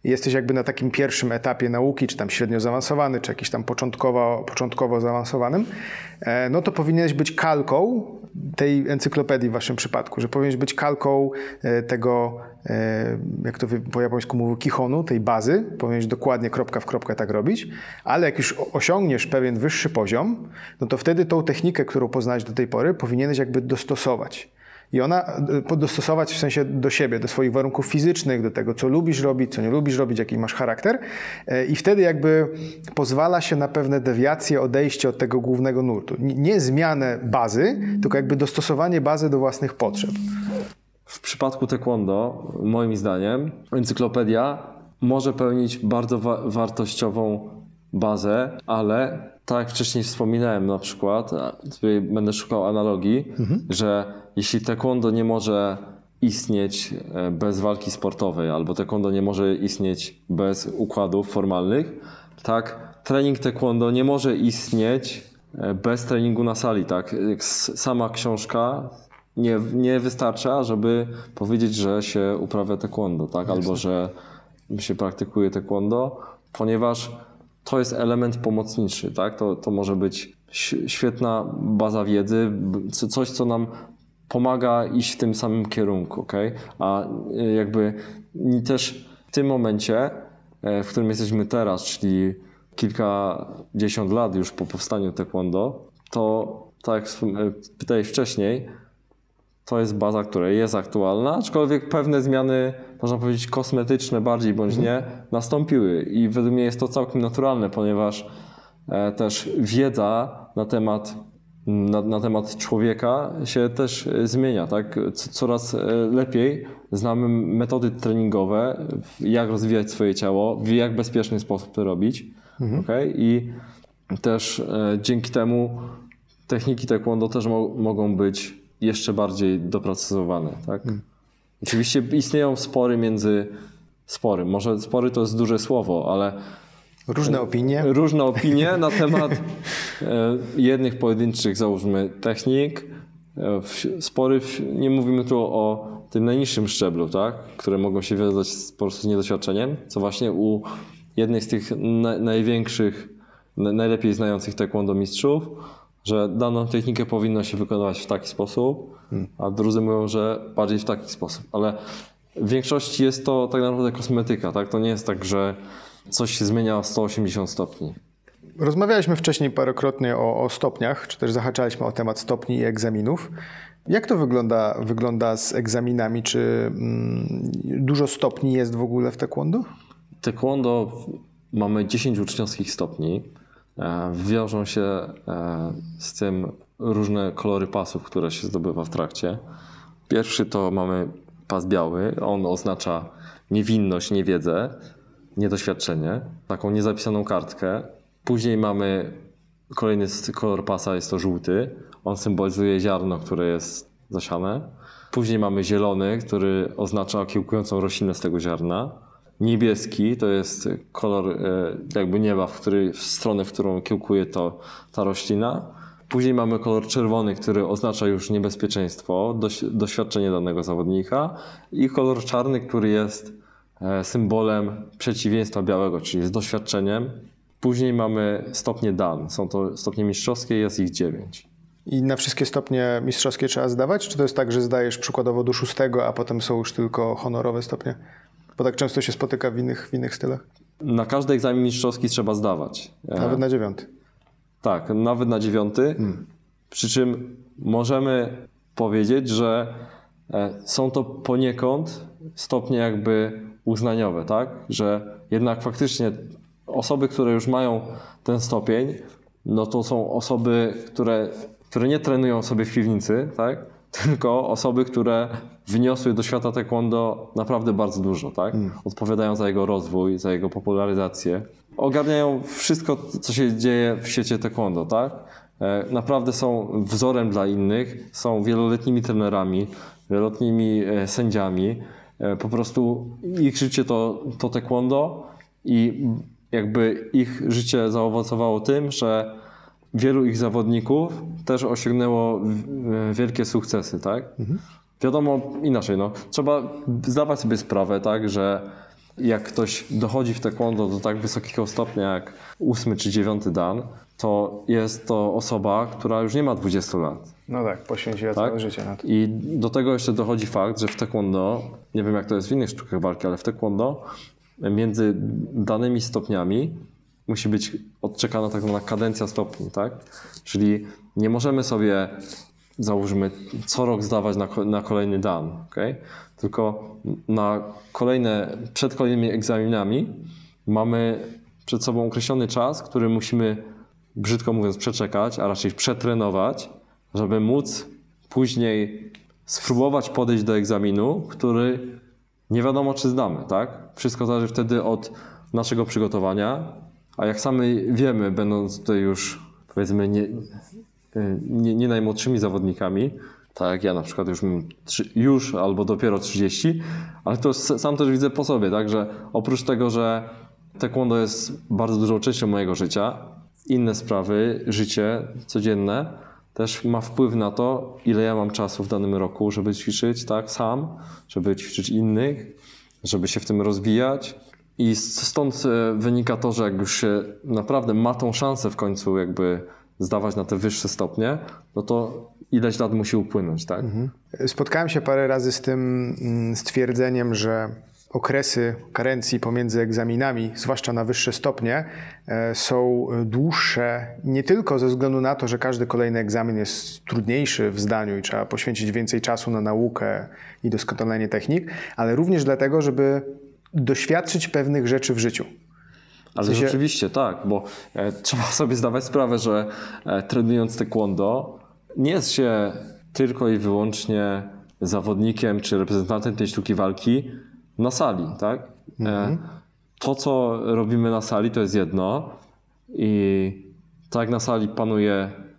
[SPEAKER 1] jesteś jakby na takim pierwszym etapie nauki, czy tam średnio zaawansowany, czy jakiś tam początkowo, początkowo zaawansowanym, e, no to powinieneś być kalką tej encyklopedii w waszym przypadku, że powinieneś być kalką e, tego, jak to po japońsku mówią, kichonu, tej bazy, powinieneś dokładnie kropka w kropkę tak robić, ale jak już osiągniesz pewien wyższy poziom, no to wtedy tą technikę, którą poznałeś do tej pory, powinieneś jakby dostosować. I ona e, dostosować w sensie do siebie, do swoich warunków fizycznych, do tego, co lubisz robić, co nie lubisz robić, jaki masz charakter. E, I wtedy jakby pozwala się na pewne dewiacje, odejście od tego głównego nurtu. Nie zmianę bazy, tylko jakby dostosowanie bazy do własnych potrzeb.
[SPEAKER 2] W przypadku taekwondo, moim zdaniem, encyklopedia może pełnić bardzo wa- wartościową bazę, ale tak jak wcześniej wspominałem na przykład, tutaj będę szukał analogii, że jeśli taekwondo nie może istnieć e, bez walki sportowej, albo taekwondo nie może istnieć bez układów formalnych, tak trening taekwondo nie może istnieć e, bez treningu na sali, tak? Sama książka nie, nie wystarcza, żeby powiedzieć, że się uprawia taekwondo, tak? Albo że się praktykuje taekwondo, ponieważ to jest element pomocniczy, tak? To, to może być świetna baza wiedzy, coś, co nam pomaga iść w tym samym kierunku, ok? A y, jakby też w tym momencie, e, w którym jesteśmy teraz, czyli kilkadziesiąt lat już po powstaniu taekwondo, to tak jak e, pytałeś wcześniej, to jest baza, która jest aktualna, aczkolwiek pewne zmiany, można powiedzieć, kosmetyczne bardziej bądź nie, nastąpiły. I według mnie jest to całkiem naturalne, ponieważ e, też wiedza na temat, na, na temat człowieka się też e, zmienia. Tak? Co- Coraz e, lepiej znamy metody treningowe, jak rozwijać swoje ciało, w jak bezpieczny sposób to robić. Okay? I też dzięki temu techniki taekwondo też mo- mogą być jeszcze bardziej doprecyzowane. Tak? Oczywiście istnieją spory między spory. Może spory to jest duże słowo, ale
[SPEAKER 1] Różne opinie.
[SPEAKER 2] różne opinie na [laughs] temat e, jednych pojedynczych, załóżmy, technik. E, Spory, nie mówimy tu o tym najniższym szczeblu, tak? które mogą się wiązać z, po prostu z niedoświadczeniem, co właśnie u jednej z tych na, największych, na, najlepiej znających taekwondo mistrzów, że daną technikę powinno się wykonywać w taki sposób, a drudzy mówią, że bardziej w taki sposób. Ale w większości jest to tak naprawdę kosmetyka, tak? To nie jest tak, że coś się zmienia o 180 stopni.
[SPEAKER 1] Rozmawialiśmy wcześniej parokrotnie o, o stopniach, czy też zahaczaliśmy o temat stopni i egzaminów. Jak to wygląda, wygląda z egzaminami? Czy mm, dużo stopni jest w ogóle w taekwondo?
[SPEAKER 2] Taekwondo mamy 10 uczniowskich stopni. E, Wiążą się e, z tym różne kolory pasów, które się zdobywa w trakcie. Pierwszy to mamy pas biały. On oznacza niewinność, niewiedzę, niedoświadczenie. Taką niezapisaną kartkę. Później mamy kolejny kolor pasa, jest to żółty. On symbolizuje ziarno, które jest zasiane. Później mamy zielony, który oznacza kiełkującą roślinę z tego ziarna. Niebieski to jest kolor e, jakby nieba, w, który, w stronę, w którą kiełkuje to, ta roślina. Później mamy kolor czerwony, który oznacza już niebezpieczeństwo, doś, doświadczenie danego zawodnika. I kolor czarny, który jest e, symbolem przeciwieństwa białego, czyli jest doświadczeniem Później mamy stopnie dan. Są to stopnie mistrzowskie, jest ich 9.
[SPEAKER 1] I na wszystkie stopnie mistrzowskie trzeba zdawać? Czy to jest tak, że zdajesz przykładowo do szóstego, a potem są już tylko honorowe stopnie? Bo tak często się spotyka w innych, w innych stylach.
[SPEAKER 2] Na każdy egzamin mistrzowski trzeba zdawać. E,
[SPEAKER 1] Nawet na dziewiąty.
[SPEAKER 2] Tak, nawet na dziewiąty. Przy czym możemy powiedzieć, że e, są to poniekąd stopnie jakby uznaniowe, tak? Że jednak faktycznie osoby, które już mają ten stopień, no to są osoby, które, które nie trenują sobie w piwnicy, tak? Tylko osoby, które wniosły do świata taekwondo naprawdę bardzo dużo, tak? Odpowiadają za jego rozwój, za jego popularyzację. Ogarniają wszystko, co się dzieje w świecie taekwondo, tak? E, Naprawdę są wzorem dla innych, są wieloletnimi trenerami, wieloletnimi e, sędziami. E, Po prostu ich życie to, to taekwondo i jakby ich życie zaowocowało tym, że wielu ich zawodników też osiągnęło wielkie sukcesy, tak? Wiadomo inaczej, no, trzeba zdawać sobie sprawę, tak, że jak ktoś dochodzi w taekwondo do tak wysokiego stopnia jak ósmy czy dziewiąty dan, to jest to osoba, która już nie ma 20 lat.
[SPEAKER 1] No tak, poświęciła
[SPEAKER 2] Tak?
[SPEAKER 1] całe życie na to.
[SPEAKER 2] I do tego jeszcze dochodzi fakt, że w taekwondo, nie wiem jak to jest w innych sztukach walki, ale w taekwondo między danymi stopniami musi być odczekana tak zwana kadencja stopni, tak? Czyli nie możemy sobie, załóżmy, co rok zdawać na, na kolejny dan, okay? tylko na kolejne, przed kolejnymi egzaminami mamy przed sobą określony czas, który musimy, brzydko mówiąc, przeczekać, a raczej przetrenować, żeby móc później spróbować podejść do egzaminu, który nie wiadomo, czy zdamy, tak? Wszystko zależy wtedy od naszego przygotowania, a jak sami wiemy, będąc tutaj już powiedzmy nie, nie, nie najmłodszymi zawodnikami, tak jak ja na przykład już już albo dopiero 30, ale to sam też widzę po sobie, tak, że oprócz tego, że taekwondo jest bardzo dużą częścią mojego życia, inne sprawy, życie codzienne też ma wpływ na to, ile ja mam czasu w danym roku, żeby ćwiczyć tak sam, żeby ćwiczyć innych, żeby się w tym rozwijać. I stąd e, wynika to, że jak już się naprawdę ma tą szansę w końcu jakby zdawać na te wyższe stopnie, no to ileś lat musi upłynąć, tak?
[SPEAKER 1] Spotkałem się parę razy z tym mm, stwierdzeniem, że okresy karencji pomiędzy egzaminami, zwłaszcza na wyższe stopnie, e, są dłuższe nie tylko ze względu na to, że każdy kolejny egzamin jest trudniejszy w zdaniu i trzeba poświęcić więcej czasu na naukę i doskonalenie technik, ale również dlatego, żeby doświadczyć pewnych rzeczy w życiu.
[SPEAKER 2] Ale
[SPEAKER 1] W sensie-
[SPEAKER 2] rzeczywiście tak, bo e, [laughs] trzeba sobie zdawać sprawę, że e, trenując taekwondo nie jest się tylko i wyłącznie zawodnikiem czy reprezentantem tej sztuki walki na sali, tak? E, to, co robimy na sali, to jest jedno i tak na sali panuje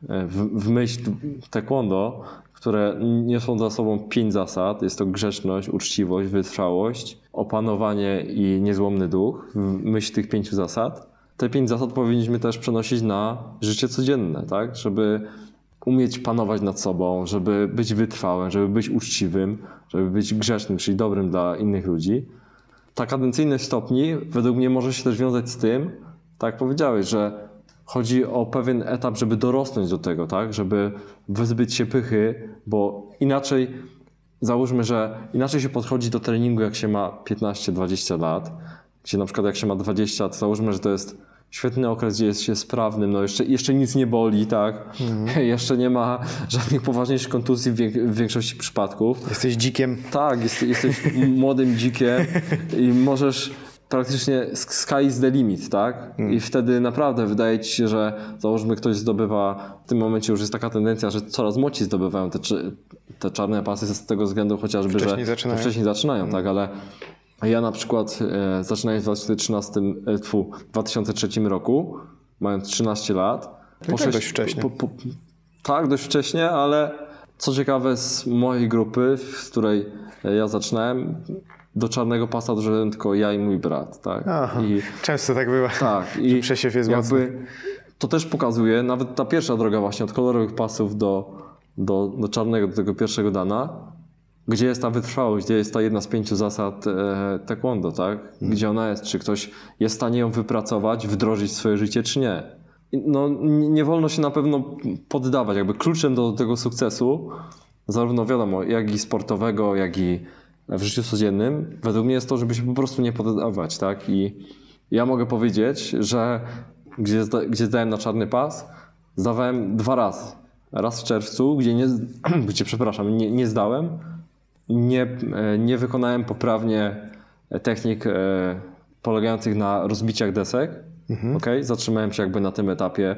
[SPEAKER 2] e, w, w myśl taekwondo, które niosą za sobą pięć zasad. Jest to grzeczność, uczciwość, wytrwałość, opanowanie i niezłomny duch w myśl tych pięciu zasad. Te pięć zasad powinniśmy też przenosić na życie codzienne, tak? Żeby umieć panować nad sobą, żeby być wytrwałym, żeby być uczciwym, żeby być grzecznym, czyli dobrym dla innych ludzi. Ta kadencyjność stopni według mnie może się też wiązać z tym, tak jak powiedziałeś, że chodzi o pewien etap, żeby dorosnąć do tego, tak? Żeby wyzbyć się pychy, bo inaczej załóżmy, że inaczej się podchodzi do treningu, jak się ma 15-20 lat, gdzie na przykład jak się ma 20, to załóżmy, że to jest świetny okres, gdzie jest się sprawnym, no jeszcze, jeszcze nic nie boli, tak? [laughs] jeszcze nie ma żadnych poważniejszych kontuzji w, wiek- w większości przypadków.
[SPEAKER 1] Jesteś dzikiem.
[SPEAKER 2] Tak, jest, jesteś młodym dzikiem i możesz praktycznie sky is the limit, tak? I wtedy naprawdę wydaje ci się, że załóżmy ktoś zdobywa, w tym momencie już jest taka tendencja, że coraz młodsi zdobywają te, te czarne pasy z tego względu chociażby,
[SPEAKER 1] Wcześniej
[SPEAKER 2] że
[SPEAKER 1] zaczynają.
[SPEAKER 2] wcześniej zaczynają, tak? Ale ja na przykład e, zaczynając w 2013, e, tfu, w 2003 roku, mając 13 lat,
[SPEAKER 1] tak dość wcześnie.
[SPEAKER 2] po, po, tak, dość wcześnie, ale co ciekawe z mojej grupy, z której ja zaczynałem, do czarnego pasa doszedłem tylko ja i mój brat, tak?
[SPEAKER 1] Aha.
[SPEAKER 2] I
[SPEAKER 1] Często tak bywa.
[SPEAKER 2] tak, i
[SPEAKER 1] przesiew jest
[SPEAKER 2] jakby to też pokazuje, nawet ta pierwsza droga właśnie od kolorowych pasów do, do, do czarnego, do tego pierwszego dana, gdzie jest ta wytrwałość, gdzie jest ta jedna z pięciu zasad e, taekwondo, tak? Gdzie ona jest? Czy ktoś jest w stanie ją wypracować, wdrożyć w swoje życie, czy nie? No, nie nie wolno się na pewno poddawać. Jakby kluczem do tego sukcesu, zarówno wiadomo, jak i sportowego, jak i w życiu codziennym, według mnie jest to, żeby się po prostu nie poddawać, tak? I ja mogę powiedzieć, że gdzie, gdzie zdałem na czarny pas, zdawałem dwa razy. Raz w czerwcu, gdzie nie, [clears throat] gdzie, przepraszam, nie, nie zdałem, nie, e, nie wykonałem poprawnie technik e, polegających na rozbiciach desek. Okay? Zatrzymałem się jakby na tym etapie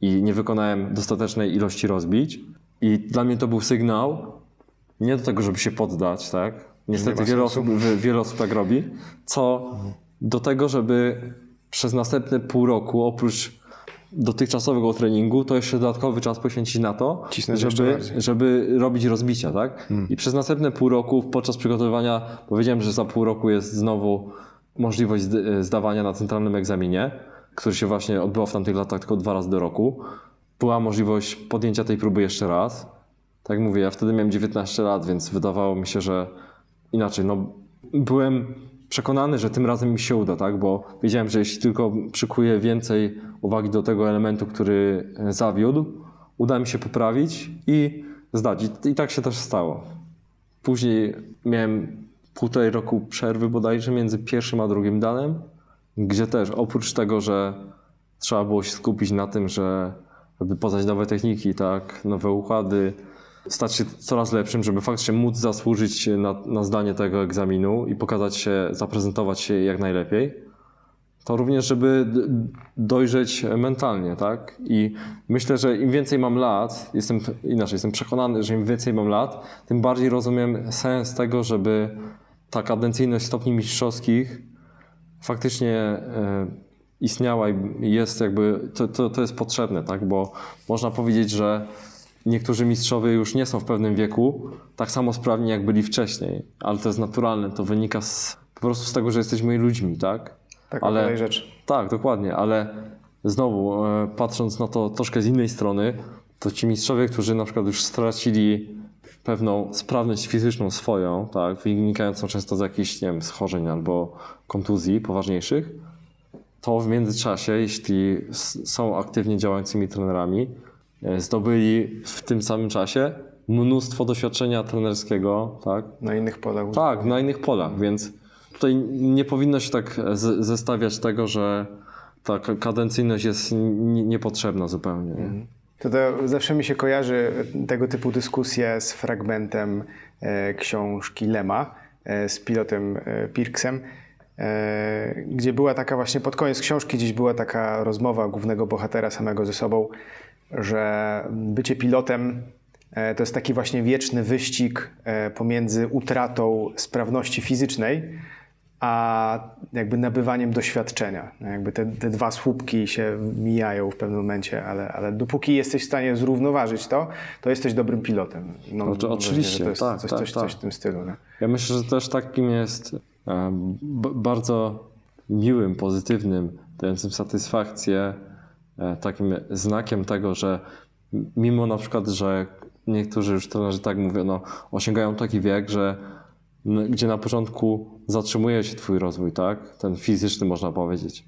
[SPEAKER 2] i nie wykonałem dostatecznej ilości rozbić. I dla mnie to był sygnał nie do tego, żeby się poddać, tak? Niestety wiele osób, wi- wiele osób tak robi, co do tego, żeby przez następne pół roku, oprócz dotychczasowego treningu, to jeszcze dodatkowy czas poświęcić na to,
[SPEAKER 1] Cisnąć
[SPEAKER 2] żeby, żeby robić rozbicia, tak? I przez następne pół roku podczas przygotowywania powiedziałem, że za pół roku jest znowu możliwość zd- zdawania na centralnym egzaminie, który się właśnie odbywał w tamtych latach tylko dwa razy do roku. Była możliwość podjęcia tej próby jeszcze raz. Tak mówię, ja wtedy miałem 19 lat, więc wydawało mi się, że inaczej, no byłem przekonany, że tym razem mi się uda, tak? Bo wiedziałem, że jeśli tylko przykuję więcej uwagi do tego elementu, który e, zawiódł, uda mi się poprawić i zdać. I, i tak się też stało. Później miałem półtorej roku przerwy bodajże między pierwszym a drugim danem, gdzie też oprócz tego, że trzeba było się skupić na tym, że żeby poznać nowe techniki, tak, nowe układy, stać się coraz lepszym, żeby faktycznie móc zasłużyć na, na zdanie tego egzaminu i pokazać się, zaprezentować się jak najlepiej, to również, żeby dojrzeć mentalnie, tak? I myślę, że im więcej mam lat, jestem inaczej, jestem przekonany, że im więcej mam lat, tym bardziej rozumiem sens tego, żeby ta kadencyjność stopni mistrzowskich faktycznie e, istniała i jest jakby, to, to, to jest potrzebne, tak? Bo można powiedzieć, że niektórzy mistrzowie już nie są w pewnym wieku tak samo sprawni, jak byli wcześniej, ale to jest naturalne, to wynika z, po prostu z tego, że jesteśmy ludźmi, tak?
[SPEAKER 1] Taka
[SPEAKER 2] Ale-
[SPEAKER 1] rzecz.
[SPEAKER 2] Tak, dokładnie, ale znowu, e, patrząc na to troszkę z innej strony, to ci mistrzowie, którzy na przykład już stracili pewną sprawność fizyczną swoją, tak, wynikającą często z jakichś, nie wiem, schorzeń albo kontuzji poważniejszych, to w międzyczasie, jeśli są aktywnie działającymi trenerami, zdobyli w tym samym czasie mnóstwo doświadczenia trenerskiego, tak,
[SPEAKER 1] Na innych polach.
[SPEAKER 2] tak, na innych polach, więc tutaj nie powinno się tak z- zestawiać tego, że ta ka- kadencyjność jest n- niepotrzebna zupełnie. Nie?
[SPEAKER 1] To, to zawsze mi się kojarzy tego typu dyskusje z fragmentem e, książki Lema e, z pilotem e, Pirksem, e, gdzie była taka właśnie pod koniec książki gdzieś była taka rozmowa głównego bohatera samego ze sobą, że bycie pilotem e, to jest taki właśnie wieczny wyścig e, pomiędzy utratą sprawności fizycznej, a jakby nabywaniem doświadczenia. No Jakby te, te dwa słupki się mijają w pewnym momencie, ale, ale dopóki jesteś w stanie zrównoważyć to, to jesteś dobrym pilotem. No,
[SPEAKER 2] Oczy-
[SPEAKER 1] mam
[SPEAKER 2] oczywiście,
[SPEAKER 1] wrażenie, że to jest
[SPEAKER 2] tak,
[SPEAKER 1] coś,
[SPEAKER 2] tak,
[SPEAKER 1] coś,
[SPEAKER 2] tak.
[SPEAKER 1] coś w tym stylu.
[SPEAKER 2] Ja myślę, że też takim jest e, bardzo miłym, pozytywnym, dającym satysfakcję, takim znakiem tego, że mimo na przykład, że niektórzy już trenerzy tak mówią, no, osiągają taki wiek, że gdzie na początku zatrzymuje się twój rozwój, tak? Ten fizyczny można powiedzieć.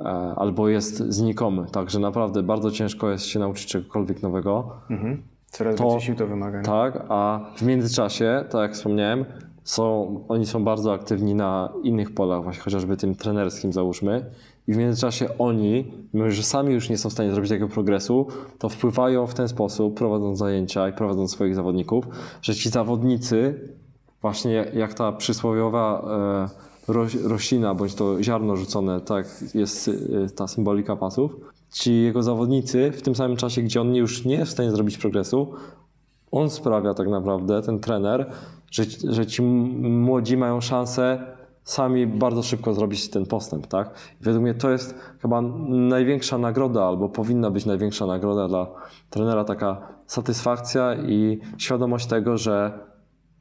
[SPEAKER 2] E, Albo jest znikomy, także naprawdę bardzo ciężko jest się nauczyć czegokolwiek nowego.
[SPEAKER 1] Mhm. Coraz
[SPEAKER 2] To-
[SPEAKER 1] więcej sił to wymaga.
[SPEAKER 2] Tak, a w międzyczasie, tak jak wspomniałem, są, oni są bardzo aktywni na innych polach, właśnie chociażby tym trenerskim załóżmy. I w międzyczasie oni, mimo że sami już nie są w stanie zrobić tego progresu, to wpływają w ten sposób, prowadząc zajęcia i prowadząc swoich zawodników, że ci zawodnicy, właśnie jak ta przysłowiowa e, roś, roślina, bądź to ziarno rzucone, tak jest e, ta symbolika pasów, ci jego zawodnicy w tym samym czasie, gdzie on już nie jest w stanie zrobić progresu, on sprawia tak naprawdę, ten trener, że, że ci młodzi mają szansę sami bardzo szybko zrobić ten postęp, tak? Według mnie to jest chyba największa nagroda, albo powinna być największa nagroda dla trenera, taka satysfakcja i świadomość tego, że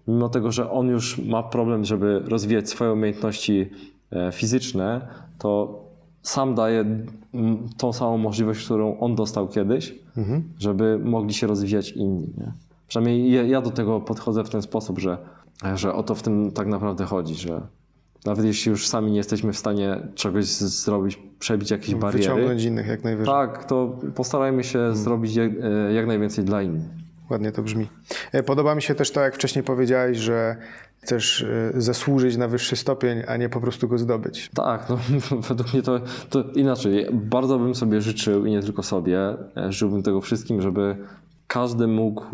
[SPEAKER 2] mimo tego, że on już ma problem, żeby rozwijać swoje umiejętności e, fizyczne, to sam daje tą samą możliwość, którą on dostał kiedyś, żeby mogli się rozwijać inni. Nie? Przynajmniej ja, ja do tego podchodzę w ten sposób, że, że o to w tym tak naprawdę chodzi, że nawet jeśli już sami nie jesteśmy w stanie czegoś zrobić, przebić jakieś bariery,
[SPEAKER 1] Wyciągnąć innych jak najwyżej.
[SPEAKER 2] tak, to postarajmy się zrobić jak, e, jak najwięcej dla innych.
[SPEAKER 1] Ładnie to brzmi. E, Podoba mi się też to, jak wcześniej powiedziałeś, że chcesz e, zasłużyć na wyższy stopień, a nie po prostu go zdobyć.
[SPEAKER 2] Tak, no, [laughs] według mnie to, to inaczej. Bardzo bym sobie życzył i nie tylko sobie, życzyłbym tego wszystkim, żeby każdy mógł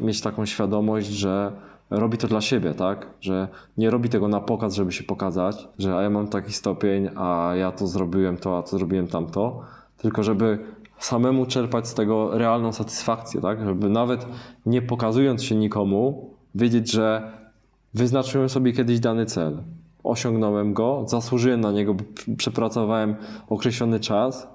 [SPEAKER 2] mieć taką świadomość, że robi to dla siebie, tak? Że nie robi tego na pokaz, żeby się pokazać, że a ja mam taki stopień, a ja to zrobiłem to, a to zrobiłem tamto, tylko żeby samemu czerpać z tego realną satysfakcję, tak? Żeby nawet nie pokazując się nikomu, wiedzieć, że Wyznaczyłem sobie kiedyś dany cel. Osiągnąłem go, zasłużyłem na niego, przepracowałem określony czas,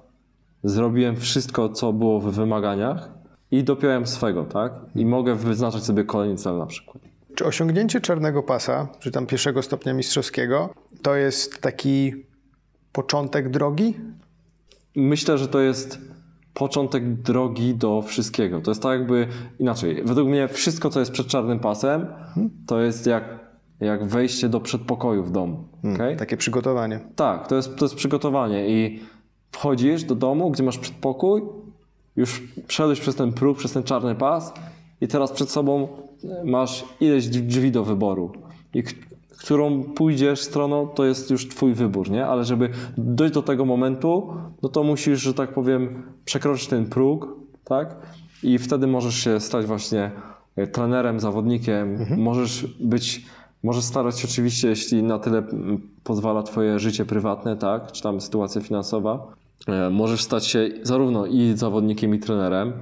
[SPEAKER 2] zrobiłem wszystko, co było w wymaganiach i dopiąłem swego, tak? I mogę wyznaczać sobie kolejny cel na przykład.
[SPEAKER 1] Czy osiągnięcie czarnego pasa, czy tam pierwszego stopnia mistrzowskiego, to jest taki początek drogi?
[SPEAKER 2] Myślę, że to jest początek drogi do wszystkiego. To jest tak jakby inaczej. Według mnie wszystko, co jest przed czarnym pasem, to jest jak, jak wejście do przedpokoju w domu. okej?
[SPEAKER 1] Takie przygotowanie.
[SPEAKER 2] Tak, to jest, to jest przygotowanie i wchodzisz do domu, gdzie masz przedpokój, już przeszedłeś przez ten próg, przez ten czarny pas i teraz przed sobą masz ileś drzwi do wyboru. I którą pójdziesz stroną, to jest już twój wybór, nie? Ale żeby dojść do tego momentu, no to musisz, że tak powiem, przekroczyć ten próg, tak? I wtedy możesz się stać właśnie e, trenerem, zawodnikiem, możesz być, możesz starać się oczywiście, jeśli na tyle pozwala twoje życie prywatne, tak? Czy tam sytuacja finansowa, e, możesz stać się zarówno i zawodnikiem, i trenerem.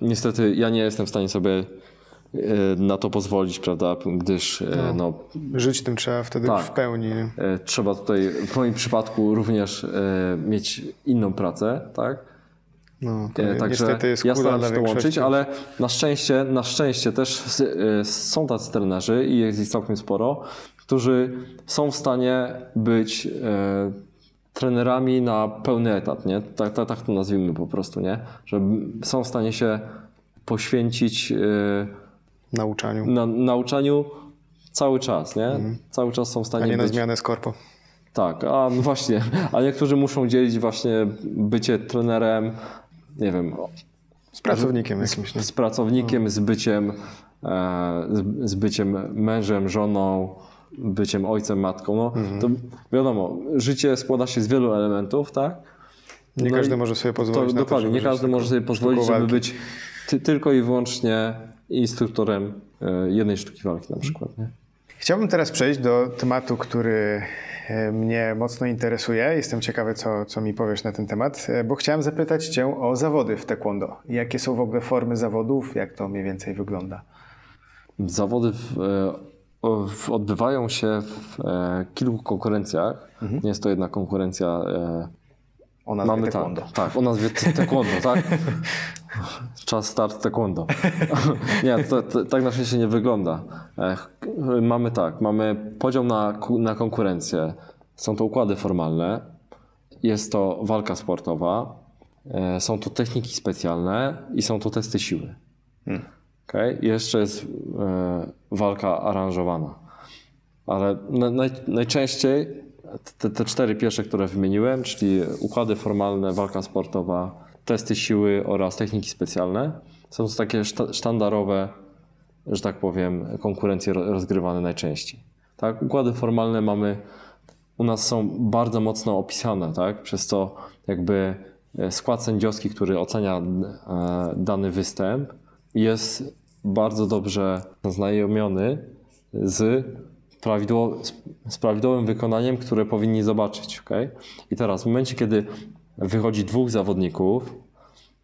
[SPEAKER 2] Niestety ja nie jestem w stanie sobie na to pozwolić, prawda? Gdyż e, no,
[SPEAKER 1] Żyć tym trzeba wtedy
[SPEAKER 2] Tak.
[SPEAKER 1] w pełni.
[SPEAKER 2] E, Trzeba tutaj w moim przypadku również mieć inną pracę, tak?
[SPEAKER 1] No,
[SPEAKER 2] Także ja staram się to łączyć, ale na szczęście, na szczęście też są tacy trenerzy i jest ich całkiem sporo, którzy są w stanie być trenerami na pełny etat, nie? Tak, tak, tak to nazwijmy po prostu, nie? Że są w stanie się poświęcić
[SPEAKER 1] Nauczaniu,
[SPEAKER 2] na nauczaniu cały czas, nie? Cały czas są w
[SPEAKER 1] a
[SPEAKER 2] stanie
[SPEAKER 1] nie na
[SPEAKER 2] być...
[SPEAKER 1] zmianę skorpo.
[SPEAKER 2] Tak, a no właśnie, a niektórzy muszą dzielić właśnie bycie trenerem, nie wiem,
[SPEAKER 1] Z pracownikiem jakimś. Nie?
[SPEAKER 2] z pracownikiem, z byciem, e, z, z byciem mężem, żoną, byciem ojcem, matką. No, to wiadomo, życie składa się z wielu elementów, tak?
[SPEAKER 1] Nie
[SPEAKER 2] No
[SPEAKER 1] każdy może sobie
[SPEAKER 2] To,
[SPEAKER 1] pozwolić na to,
[SPEAKER 2] dokładnie, nie każdy może sobie pozwolić, żeby być ty, tylko i wyłącznie instruktorem e, jednej sztuki walki na przykład. Nie?
[SPEAKER 1] Chciałbym teraz przejść do tematu, który e, mnie mocno interesuje. Jestem ciekawy, co, co mi powiesz na ten temat, e, bo chciałem zapytać Cię o zawody w taekwondo. Jakie są w ogóle formy zawodów, jak to mniej więcej wygląda?
[SPEAKER 2] Zawody w, w, odbywają się w kilku konkurencjach. Nie jest to jedna konkurencja.
[SPEAKER 1] O nazwie
[SPEAKER 2] mamy
[SPEAKER 1] taekwondo.
[SPEAKER 2] tak, tak, o nazwie te- taekwondo, tak? [laughs] Czas start taekwondo. [laughs] nie, to, to, tak na szczęście nie wygląda. Mamy tak, mamy podział na, na konkurencję. Są to układy formalne, jest to walka sportowa, e, są to techniki specjalne i są to testy siły. Okay? I jeszcze jest e, walka aranżowana. Ale na, naj, najczęściej te, te cztery pierwsze, które wymieniłem, czyli układy formalne, walka sportowa, testy siły oraz techniki specjalne, są to takie szta, sztandarowe, że tak powiem, konkurencje ro- rozgrywane najczęściej. Tak? Układy formalne mamy, u nas są bardzo mocno opisane, tak? przez co jakby e, skład sędziowski, który ocenia e, dany występ, jest bardzo dobrze znajomiony z, prawidłow- z- prawidłowym wykonaniem, które powinni zobaczyć. Okay? I teraz w momencie, kiedy wychodzi dwóch zawodników,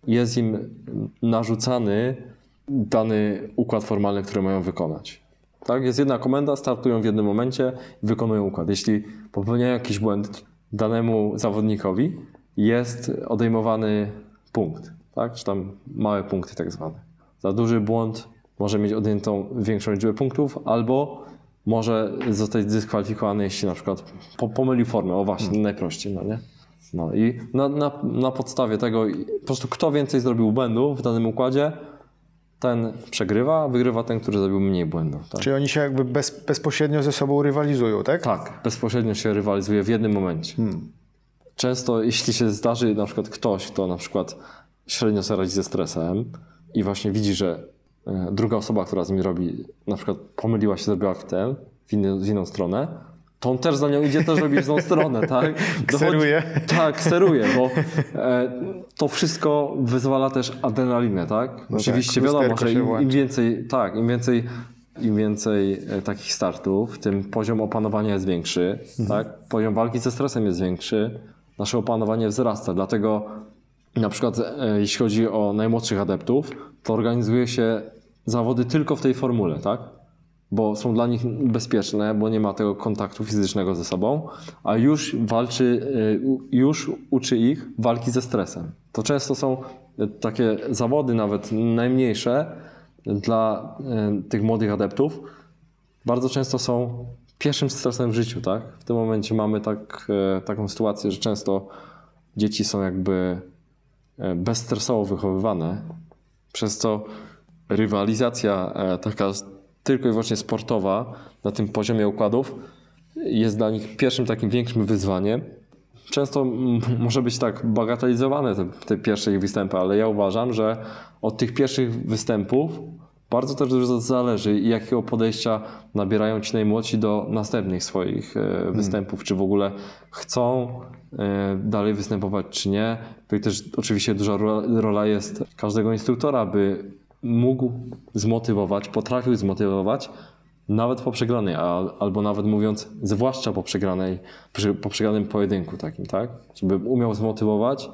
[SPEAKER 2] jest im narzucany dany układ formalny, który mają wykonać. Tak? Jest jedna komenda, startują w jednym momencie i wykonują układ. Jeśli popełniają jakiś błęd danemu zawodnikowi, jest odejmowany punkt, tak? czy tam małe punkty tak zwane. Za duży błąd może mieć odjętą większą liczbę punktów, albo może zostać dyskwalifikowany, jeśli na przykład po, pomylił formę. O właśnie, najprościej, no nie? No i na, na, na podstawie tego, po prostu kto więcej zrobił błędów w danym układzie, ten przegrywa, a wygrywa ten, który zrobił mniej błędów. Tak?
[SPEAKER 1] Czyli oni się jakby bez, bezpośrednio ze sobą rywalizują, tak?
[SPEAKER 2] Tak, bezpośrednio się rywalizuje w jednym momencie. Często, jeśli się zdarzy na przykład ktoś, kto na przykład średnio sobie radzi ze stresem i właśnie widzi, że druga osoba, która z nim robi, na przykład pomyliła się, zrobiła w tę, w, inny, w inną stronę, to on też za nią idzie, też robi w tą stronę, [laughs] tak?
[SPEAKER 1] Kseruje.
[SPEAKER 2] Tak, steruje, bo e, to wszystko wyzwala też adrenalinę, tak? Oczywiście
[SPEAKER 1] tak,
[SPEAKER 2] wiadomo, że im, im więcej, tak, im więcej, im więcej e, takich startów, tym poziom opanowania jest większy, tak? Poziom walki ze stresem jest większy, nasze opanowanie wzrasta, dlatego na przykład e, jeśli chodzi o najmłodszych adeptów, to organizuje się zawody tylko w tej formule, tak? Bo są dla nich bezpieczne, bo nie ma tego kontaktu fizycznego ze sobą, a już walczy, u- już uczy ich walki ze stresem. To często są e, takie zawody, nawet najmniejsze, dla e, tych młodych adeptów, bardzo często są pierwszym stresem w życiu, tak? W tym momencie mamy tak, taką sytuację, że często dzieci są jakby bezstresowo wychowywane, przez co rywalizacja e, taka tylko i wyłącznie sportowa na tym poziomie układów jest dla nich pierwszym takim większym wyzwaniem. Często może być tak bagatelizowane te, te pierwsze ich występy, ale ja uważam, że od tych pierwszych występów bardzo też dużo zależy, i jakiego podejścia nabierają ci najmłodsi do następnych swoich e, występów, czy w ogóle chcą e, dalej występować, czy nie. Tutaj też oczywiście duża rola, jest każdego instruktora, by mógł zmotywować, potrafił zmotywować nawet po przegranej, albo nawet mówiąc, zwłaszcza po przegranej, po przegranym pojedynku takim, tak? Żeby umiał zmotywować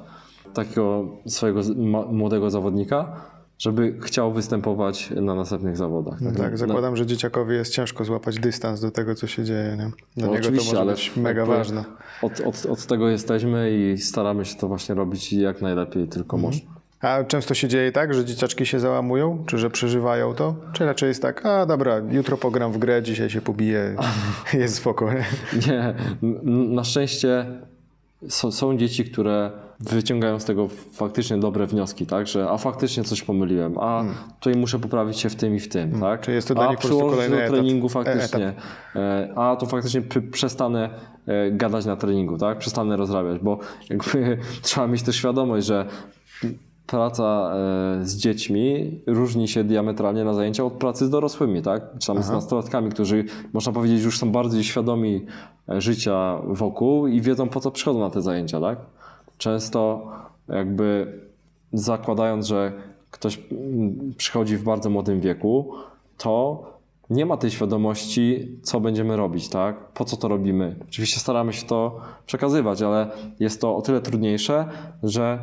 [SPEAKER 2] takiego swojego młodego zawodnika, żeby chciał występować na następnych zawodach.
[SPEAKER 1] No
[SPEAKER 2] Na-
[SPEAKER 1] tak, zakładam, że dzieciakowi jest ciężko złapać dystans do tego, co się dzieje. Nie? Dla
[SPEAKER 2] No
[SPEAKER 1] niego to
[SPEAKER 2] oczywiście,
[SPEAKER 1] może
[SPEAKER 2] ale
[SPEAKER 1] być mega
[SPEAKER 2] jakby
[SPEAKER 1] ważne.
[SPEAKER 2] Od, od, od tego jesteśmy i staramy się to właśnie robić jak najlepiej tylko
[SPEAKER 1] Mhm.
[SPEAKER 2] można.
[SPEAKER 1] A często się dzieje tak, że dzieciaczki się załamują? Czy że przeżywają to? Czy raczej jest tak, a dobra, jutro pogram w grę, dzisiaj się pobiję, [laughs] jest spoko. Nie?
[SPEAKER 2] Nie, na szczęście są, są dzieci, które wyciągają z tego faktycznie dobre wnioski, tak, że a faktycznie coś pomyliłem, a tutaj muszę poprawić się w tym i w tym, tak,
[SPEAKER 1] Hmm. Czyli jest to dla
[SPEAKER 2] a
[SPEAKER 1] nich po kolejny
[SPEAKER 2] do treningu
[SPEAKER 1] E-
[SPEAKER 2] faktycznie, e, a to faktycznie przestanę e, gadać na treningu, tak, przestanę rozrabiać, bo jakby [laughs] trzeba mieć też świadomość, że praca e, z dziećmi różni się diametralnie na zajęcia od pracy z dorosłymi, tak? Czy tam z nastolatkami, którzy można powiedzieć już są bardziej świadomi e, życia wokół i wiedzą po co przychodzą na te zajęcia, tak? Często jakby zakładając, że ktoś mm, przychodzi w bardzo młodym wieku, to nie ma tej świadomości, co będziemy robić, tak? Po co to robimy? Oczywiście staramy się to przekazywać, ale jest to o tyle trudniejsze, że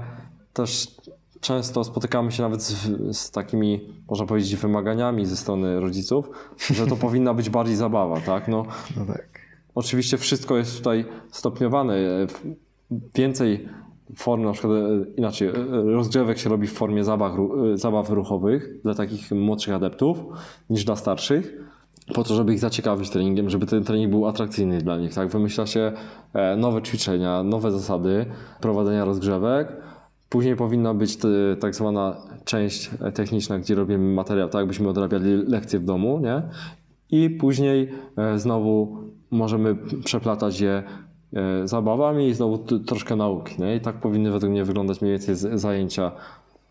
[SPEAKER 2] też często spotykamy się nawet z, z takimi, można powiedzieć, wymaganiami ze strony rodziców, że to powinna być bardziej zabawa, tak? No,
[SPEAKER 1] No tak.
[SPEAKER 2] Oczywiście wszystko jest tutaj stopniowane. Więcej form, na przykład e, inaczej, e, rozgrzewek się robi w formie zabaw, e, zabaw ruchowych dla takich młodszych adeptów niż dla starszych. Po to, żeby ich zaciekawić treningiem, żeby ten trening był atrakcyjny dla nich. Tak? Wymyśla się nowe ćwiczenia, nowe zasady prowadzenia rozgrzewek. Później powinna być te, tak zwana część e, techniczna, gdzie robimy materiał, tak jakbyśmy odrabiali lekcje w domu, nie? I później e, znowu możemy przeplatać je e, zabawami i znowu troszkę nauki. Nie? I tak powinny według mnie wyglądać mniej więcej zajęcia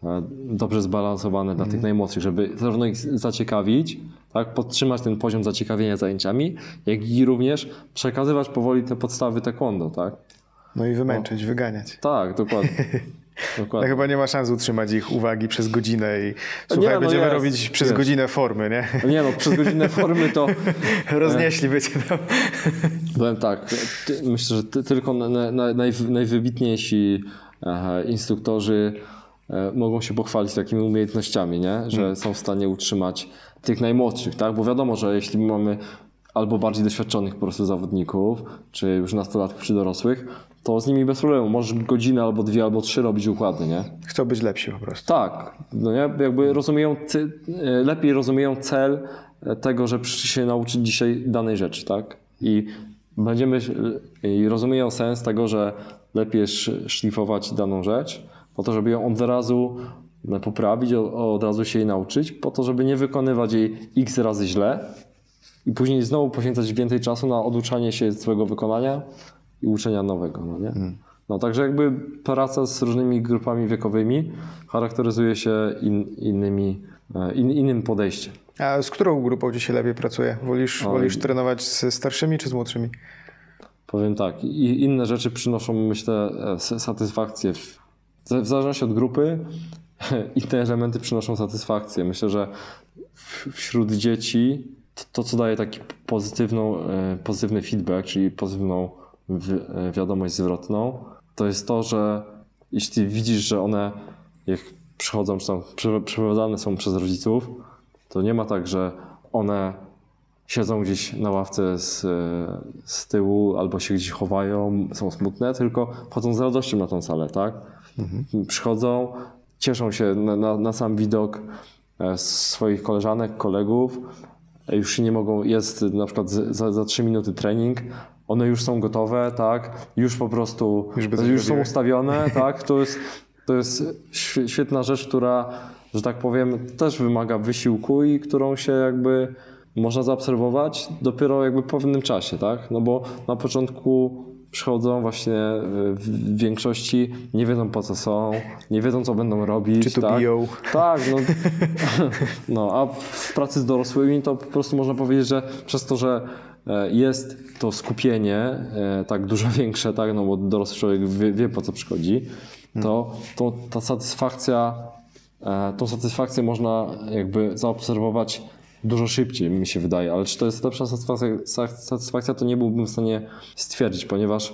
[SPEAKER 2] e, dobrze zbalansowane dla tych najmłodszych, żeby zarówno ich zaciekawić, tak, podtrzymać ten poziom zaciekawienia zajęciami, jak i również przekazywać powoli te podstawy taekwondo, tak?
[SPEAKER 1] No i wymęczyć, wyganiać.
[SPEAKER 2] Tak, dokładnie. [laughs]
[SPEAKER 1] No
[SPEAKER 2] dokładnie.
[SPEAKER 1] chyba nie ma szans utrzymać ich uwagi przez godzinę i słuchaj,
[SPEAKER 2] no
[SPEAKER 1] będziemy
[SPEAKER 2] jest,
[SPEAKER 1] robić przez
[SPEAKER 2] jest.
[SPEAKER 1] godzinę formy, nie?
[SPEAKER 2] Nie no, przez godzinę formy to [laughs]
[SPEAKER 1] Roznieśliby cię tam. [laughs]
[SPEAKER 2] Powiem tak, ty, myślę, że ty, tylko na, na, naj, najwybitniejsi e, instruktorzy e, mogą się pochwalić takimi umiejętnościami, nie? że są w stanie utrzymać tych najmłodszych, tak? Bo wiadomo, że jeśli mamy albo bardziej doświadczonych po prostu zawodników, czy już nastolatków, czy dorosłych, to z nimi bez problemu. Możesz godzinę albo dwie, albo trzy robić układy, nie?
[SPEAKER 1] Chcą być lepsi po prostu.
[SPEAKER 2] Tak, no nie? jakby rozumieją, e, lepiej rozumieją cel e, tego, że przyszli się nauczyć dzisiaj danej rzeczy, tak? I będziemy, i rozumieją sens tego, że lepiej szlifować daną rzecz, po to, żeby ją od razu poprawić, o, od razu się jej nauczyć, po to, żeby nie wykonywać jej x razy źle i później znowu poświęcać więcej czasu na oduczanie się swojego wykonania i uczenia nowego. No, nie? no także jakby praca z różnymi grupami wiekowymi charakteryzuje się in, innymi, e, in, innym podejściem.
[SPEAKER 1] A z którą grupą ci się lepiej pracuje? Wolisz, wolisz trenować z starszymi czy z młodszymi?
[SPEAKER 2] Powiem tak, i inne rzeczy przynoszą, myślę, e, satysfakcję. W, w zależności od grupy, [laughs] inne elementy przynoszą satysfakcję. Myślę, że wśród dzieci to, co daje taki pozytywną, e, pozytywny feedback, czyli pozytywną e, wiadomość zwrotną, to jest to, że jeśli widzisz, że one jak przychodzą, czy tam przeprowadzane są przez rodziców, to nie ma tak, że one siedzą gdzieś na ławce z, z tyłu albo się gdzieś chowają, są smutne, tylko chodzą z radością na tą salę, tak? Mhm. Przychodzą, cieszą się na, na, na, sam widok e, swoich koleżanek, kolegów, już się nie mogą, jest na przykład za, za 3 minuty trening, one już są gotowe, tak? Już po prostu, już, już są ustawione, [laughs] tak? To jest, to jest świetna rzecz, która, że tak powiem, też wymaga wysiłku i którą się jakby można zaobserwować dopiero jakby po pewnym czasie, tak? No bo na początku przychodzą właśnie w większości, nie wiedzą po co są, nie wiedzą co będą robić.
[SPEAKER 1] Czy to
[SPEAKER 2] tak?
[SPEAKER 1] biją.
[SPEAKER 2] Tak, no, [laughs] no a w pracy z dorosłymi to po prostu można powiedzieć, że przez to, że e, jest to skupienie e, tak dużo [laughs] większe, tak, no bo dorosły człowiek wie, wie po co przychodzi, to, to ta satysfakcja, e, tą satysfakcję można jakby zaobserwować dużo szybciej, mi się wydaje. Ale czy to jest lepsza satysfakcja, satysfakcja to nie byłbym w stanie stwierdzić, ponieważ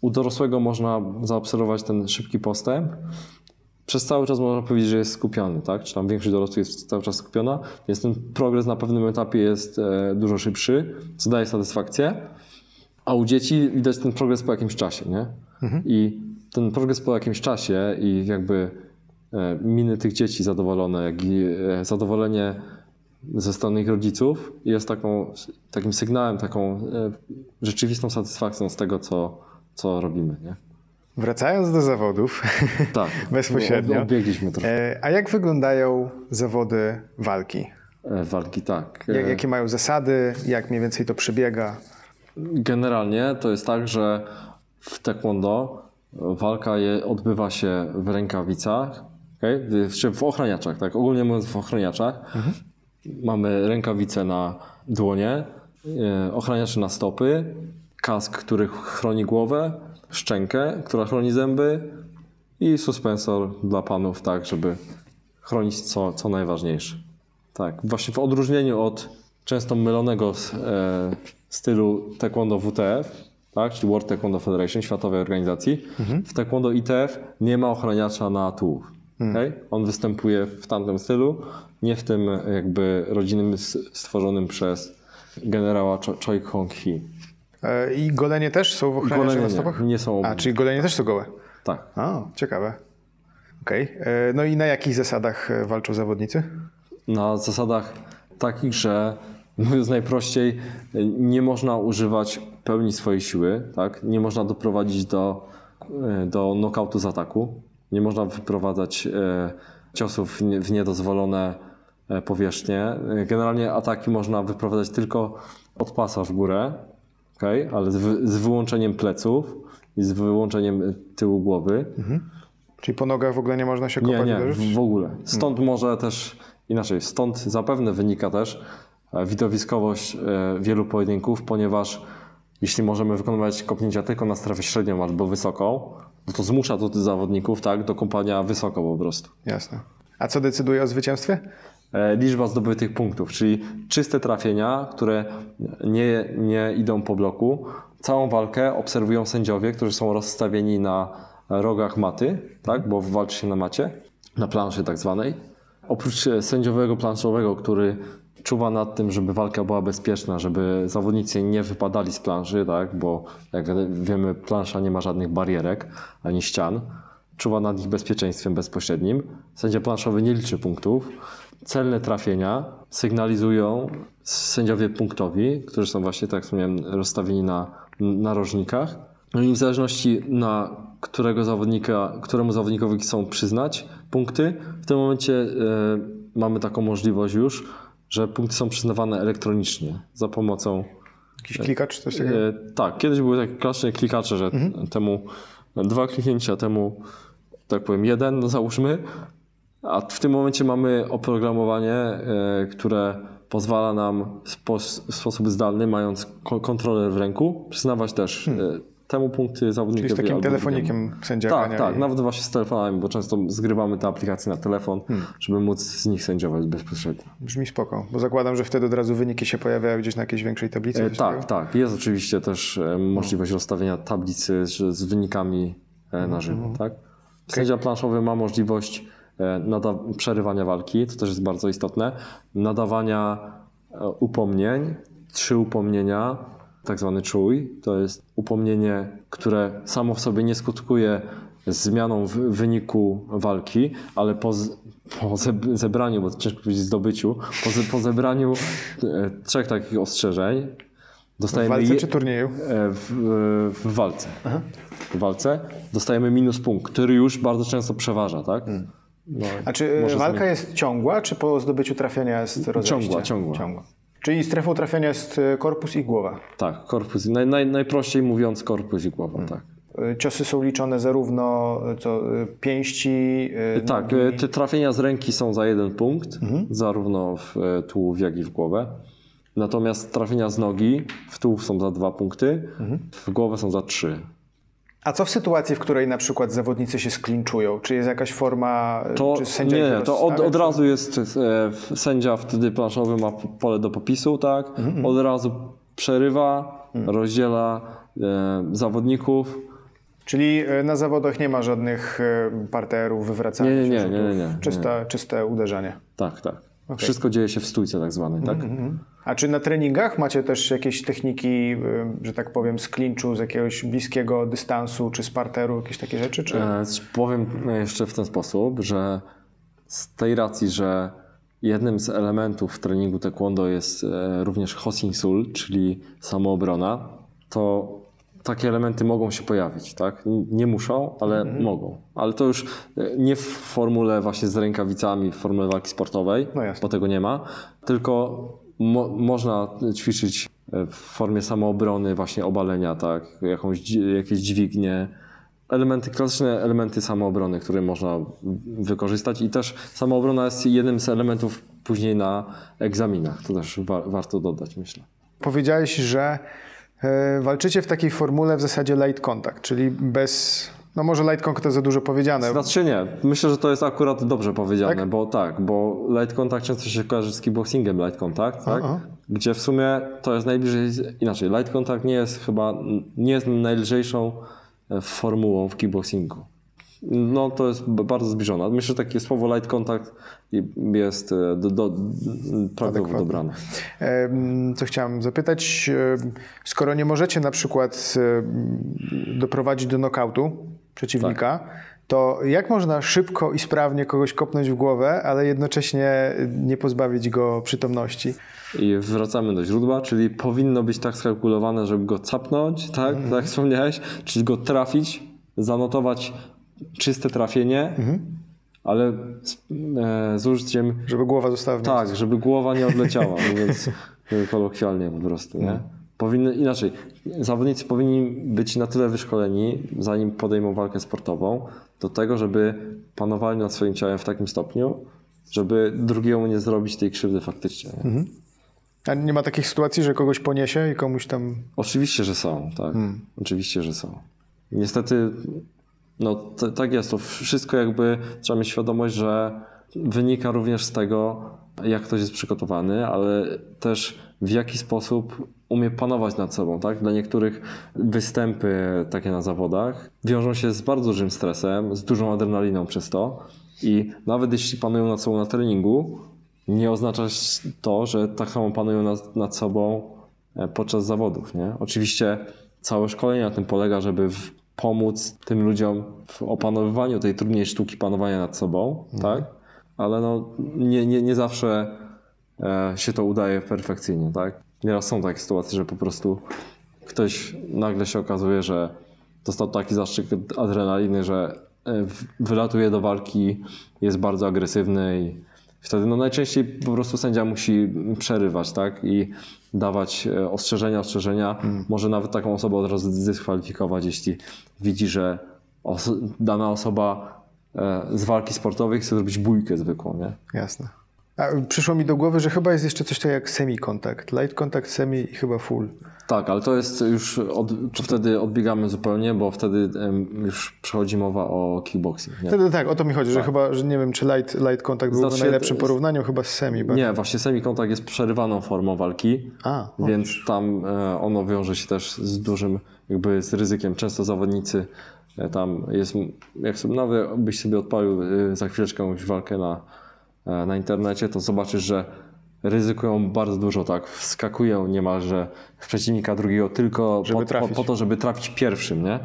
[SPEAKER 2] u dorosłego można zaobserwować ten szybki postęp. Przez cały czas można powiedzieć, że jest skupiony, tak? Czy tam większość dorosłych jest cały czas skupiona, więc ten progres na pewnym etapie jest e, dużo szybszy, co daje satysfakcję. A u dzieci widać ten progres po jakimś czasie, nie? Mhm. I ten progres po jakimś czasie i jakby e, miny tych dzieci zadowolone, jak i e, zadowolenie ze strony ich rodziców jest taką, takim sygnałem, taką e, rzeczywistą satysfakcją z tego, co, co robimy. Nie?
[SPEAKER 1] Wracając do zawodów, tak, [laughs] bezpośrednio.
[SPEAKER 2] Obiegliśmy trochę.
[SPEAKER 1] E, a jak wyglądają zawody walki?
[SPEAKER 2] E, walki, tak.
[SPEAKER 1] Jak, jakie mają zasady? Jak mniej więcej to przebiega?
[SPEAKER 2] Generalnie to jest tak, że w taekwondo walka je, odbywa się w rękawicach, okay? w, w ochraniaczach, tak? Ogólnie mówiąc w ochraniaczach. Mhm. Mamy rękawice na dłonie, e, ochraniacze na stopy, kask, który chroni głowę, szczękę, która chroni zęby i suspensor dla panów, tak, żeby chronić co, co najważniejsze. Tak, właśnie w odróżnieniu od często mylonego e, stylu Taekwondo WTF, tak, czyli World Taekwondo Federation, światowej organizacji, mhm. w Taekwondo ITF nie ma ochraniacza na tułów. Mhm. Okay? On występuje w tamtym stylu, nie w tym jakby rodzinnym stworzonym przez generała Choi Kong-hee.
[SPEAKER 1] E, I golenie też są w ochronie na stopach?
[SPEAKER 2] Nie, są.
[SPEAKER 1] A, czyli golenie też są gołe?
[SPEAKER 2] Tak.
[SPEAKER 1] A, ciekawe. Okej. Okay. E, no i na jakich zasadach e, walczą zawodnicy?
[SPEAKER 2] Na zasadach takich, że mówiąc najprościej, nie można używać pełni swojej siły, tak? Nie można doprowadzić do, do knockoutu z ataku. Nie można wyprowadzać ciosów w niedozwolone E, powierzchnię. Generalnie ataki można wyprowadzać tylko od pasa w górę, okay? ale z, wyłączeniem pleców i z wyłączeniem tyłu głowy. Mhm.
[SPEAKER 1] Czyli po nogach w ogóle nie można się kopać?
[SPEAKER 2] Nie, nie, w ogóle. Stąd hmm. może też inaczej, stąd zapewne wynika też e, widowiskowość e, wielu pojedynków, ponieważ jeśli możemy wykonywać kopnięcia tylko na strefę średnią albo wysoką, no to zmusza to zawodników tak, do kopania wysoko po prostu.
[SPEAKER 1] Jasne. A co decyduje o zwycięstwie?
[SPEAKER 2] E, liczba zdobytych punktów, czyli czyste trafienia, które nie, nie idą po bloku. Całą walkę obserwują sędziowie, którzy są rozstawieni na rogach maty, tak, bo walczy się na macie, na planszy tak zwanej. Oprócz sędziowego planszowego, który czuwa nad tym, żeby walka była bezpieczna, żeby zawodnicy nie wypadali z planszy, tak, bo jak wiemy, plansza nie ma żadnych barierek ani ścian. Czuwa nad ich bezpieczeństwem bezpośrednim. Sędzia planszowy nie liczy punktów celne trafienia sygnalizują sędziowie punktowi, którzy są właśnie, tak jak wspomniałem, rozstawieni na narożnikach. No i w zależności na którego zawodnika, któremu zawodnikowi chcą przyznać, punkty. W tym momencie e, mamy taką możliwość już, że punkty są przyznawane elektronicznie za pomocą.
[SPEAKER 1] Jakiś klikacz, coś takiego?
[SPEAKER 2] E, tak, kiedyś były takie klasyczne klikacze, że temu dwa kliknięcia, temu tak powiem jeden, no załóżmy. A w tym momencie mamy oprogramowanie, e, które pozwala nam w spo- w sposób zdalny, mając ko- kontroler w ręku, przyznawać też e, temu punkty zawodnikowi.
[SPEAKER 1] Czyli z takim telefonikiem sędziaka.
[SPEAKER 2] tak, tak,
[SPEAKER 1] I-
[SPEAKER 2] nawet właśnie z telefonami, bo często zgrywamy te aplikacje na telefon,
[SPEAKER 1] Hmm.
[SPEAKER 2] żeby móc z nich sędziować bezpośrednio.
[SPEAKER 1] Brzmi spoko, bo zakładam, że wtedy od razu wyniki się pojawiają gdzieś na jakiejś większej tablicy.
[SPEAKER 2] E, tak,
[SPEAKER 1] takiego?
[SPEAKER 2] tak. Jest oczywiście też e, możliwość rozstawienia tablicy z, wynikami e,
[SPEAKER 1] Mhm,
[SPEAKER 2] na żywo, tak? Sędzia planszowy ma możliwość e, przerywania walki, to też jest bardzo istotne, nadawania upomnień, trzy upomnienia, tak zwany czuj, to jest upomnienie, które samo w sobie nie skutkuje zmianą w wyniku walki, ale po, po zeb- zebraniu, bo to ciężko powiedzieć zdobyciu, po, ze, po zebraniu e, trzech takich ostrzeżeń
[SPEAKER 1] W
[SPEAKER 2] dostajemy
[SPEAKER 1] walce
[SPEAKER 2] je-
[SPEAKER 1] czy turnieju?
[SPEAKER 2] e, w, e, w walce. W walce dostajemy minus punkt, który już bardzo często przeważa, tak? No,
[SPEAKER 1] A czy walka
[SPEAKER 2] zmienić.
[SPEAKER 1] jest ciągła, czy po zdobyciu trafienia jest rozejście?
[SPEAKER 2] Ciągła, ciągła.
[SPEAKER 1] ciągła. Czyli strefą trafienia jest e, korpus i głowa.
[SPEAKER 2] Tak, korpus. Naj, naj, najprościej mówiąc, korpus i głowa, tak.
[SPEAKER 1] E, Ciosy są liczone zarówno e, co, pięści,
[SPEAKER 2] Tak,
[SPEAKER 1] nogi.
[SPEAKER 2] te trafienia z ręki są za jeden punkt, zarówno w tułów, jak i w głowę. Natomiast trafienia z nogi w tułów są za dwa punkty, w głowę są za trzy.
[SPEAKER 1] A co w sytuacji, w której na przykład zawodnicy się sklinczują? Czy jest jakaś forma, e,
[SPEAKER 2] To,
[SPEAKER 1] czy sędzia
[SPEAKER 2] nie, nie, to od, od razu jest e, sędzia wtedy planszowy ma pole do popisu, tak? Od razu przerywa, rozdziela e, zawodników.
[SPEAKER 1] Czyli e, na zawodach nie ma żadnych parterów, wywracania
[SPEAKER 2] Nie, nie,
[SPEAKER 1] się,
[SPEAKER 2] nie, nie, nie, nie.
[SPEAKER 1] Czyste, czyste uderzenie.
[SPEAKER 2] Tak, tak. Wszystko dzieje się w stójce tak zwanej, tak?
[SPEAKER 1] A czy na treningach macie też jakieś techniki, y, że tak powiem, z klinczu, z jakiegoś bliskiego dystansu, czy z parteru, jakieś takie rzeczy? Czy...
[SPEAKER 2] E, powiem jeszcze w ten sposób, że z tej racji, że jednym z elementów treningu taekwondo jest e, również hosinsul, czyli samoobrona, to takie elementy mogą się pojawić, tak? Nie muszą, ale mogą. Ale to już e, nie w formule właśnie z rękawicami, w formule walki sportowej,
[SPEAKER 1] No
[SPEAKER 2] bo tego nie ma, tylko mo można ćwiczyć e, w formie samoobrony właśnie obalenia, tak? Jakąś, jakieś dźwignie, elementy, klasyczne elementy samoobrony, które można wykorzystać i też samoobrona jest jednym z elementów później na egzaminach. To też wa warto dodać, myślę.
[SPEAKER 1] Powiedziałeś, że walczycie w takiej formule w zasadzie light contact, czyli bez... No może light contact to za dużo powiedziane.
[SPEAKER 2] Znaczy nie, myślę, że to jest akurat dobrze powiedziane,
[SPEAKER 1] Tak?
[SPEAKER 2] bo tak, bo light contact często się kojarzy z kickboxingiem light contact, tak? Gdzie w sumie to jest najbliżej, inaczej, light contact nie jest chyba, nie jest najlżejszą e, formułą w kickboxingu. No to jest bardzo zbliżone. Myślę, że takie słowo light contact jest e, do, do, prawidłowo dobrane.
[SPEAKER 1] Co chciałem zapytać, skoro nie możecie na przykład doprowadzić do nokautu przeciwnika,
[SPEAKER 2] Tak.
[SPEAKER 1] to jak można szybko i sprawnie kogoś kopnąć w głowę, ale jednocześnie nie pozbawić go przytomności?
[SPEAKER 2] I wracamy do źródła, czyli powinno być tak skalkulowane, żeby go capnąć, tak, tak jak wspomniałeś, czyli go trafić, zanotować czyste trafienie, ale z, e, z użyciem,
[SPEAKER 1] Żeby głowa została w
[SPEAKER 2] tak, żeby głowa nie odleciała, [laughs] mówiąc e, kolokwialnie po prostu, nie? Powinny, inaczej, zawodnicy powinni być na tyle wyszkoleni, zanim podejmą walkę sportową, do tego, żeby panowali nad swoim ciałem w takim stopniu, żeby drugiemu nie zrobić tej krzywdy faktycznie. Nie?
[SPEAKER 1] A nie ma takich sytuacji, że kogoś poniesie i komuś tam...
[SPEAKER 2] Oczywiście, że są, tak. Oczywiście, że są. Niestety, no tak jest. To wszystko jakby trzeba mieć świadomość, że wynika również z tego, jak ktoś jest przygotowany, ale też w jaki sposób umie panować nad sobą, tak? Dla niektórych występy takie na zawodach wiążą się z bardzo dużym stresem, z dużą adrenaliną przez to i nawet jeśli panują nad sobą na treningu, nie oznacza to, że tak samo panują nad, nad sobą e, podczas zawodów. Nie? Oczywiście całe szkolenie na tym polega, żeby w, pomóc tym ludziom w opanowywaniu tej trudnej sztuki panowania nad sobą, tak? ale no, nie, nie, nie zawsze e, się to udaje perfekcyjnie. Tak? Nieraz są takie sytuacje, że po prostu ktoś nagle się okazuje, że dostał taki zastrzyk adrenaliny, że e, wylatuje do walki, jest bardzo agresywny i wtedy no najczęściej po prostu sędzia musi przerywać, tak? I dawać e, ostrzeżenia, ostrzeżenia. Może nawet taką osobę od razu zdyskwalifikować, jeśli widzi, że dana osoba e, z walki sportowej chce zrobić bójkę zwykłą, nie?
[SPEAKER 1] Jasne. A przyszło mi do głowy, że chyba jest jeszcze coś takiego jak semi-kontakt. Light contact, semi i chyba full.
[SPEAKER 2] Tak, ale to jest już, od, wtedy odbiegamy zupełnie, bo wtedy już przechodzi mowa o kickboxing. Nie?
[SPEAKER 1] Wtedy tak, o to mi chodzi, że chyba, że nie wiem, czy light, light contact byłby
[SPEAKER 2] Znaczy,
[SPEAKER 1] najlepszym
[SPEAKER 2] jest-
[SPEAKER 1] porównaniem, chyba z semi. bo-
[SPEAKER 2] Nie, właśnie semikontakt jest przerywaną formą walki,
[SPEAKER 1] A,
[SPEAKER 2] więc tam e, ono wiąże się też z dużym jakby z ryzykiem. Często zawodnicy e, tam jest, jak sobie nawet byś sobie odpalił e, za chwileczkę jakąś walkę na, na internecie, to zobaczysz, że ryzykują bardzo dużo, tak, wskakują niemalże w przeciwnika drugiego tylko po, po, po to, żeby trafić pierwszym, nie?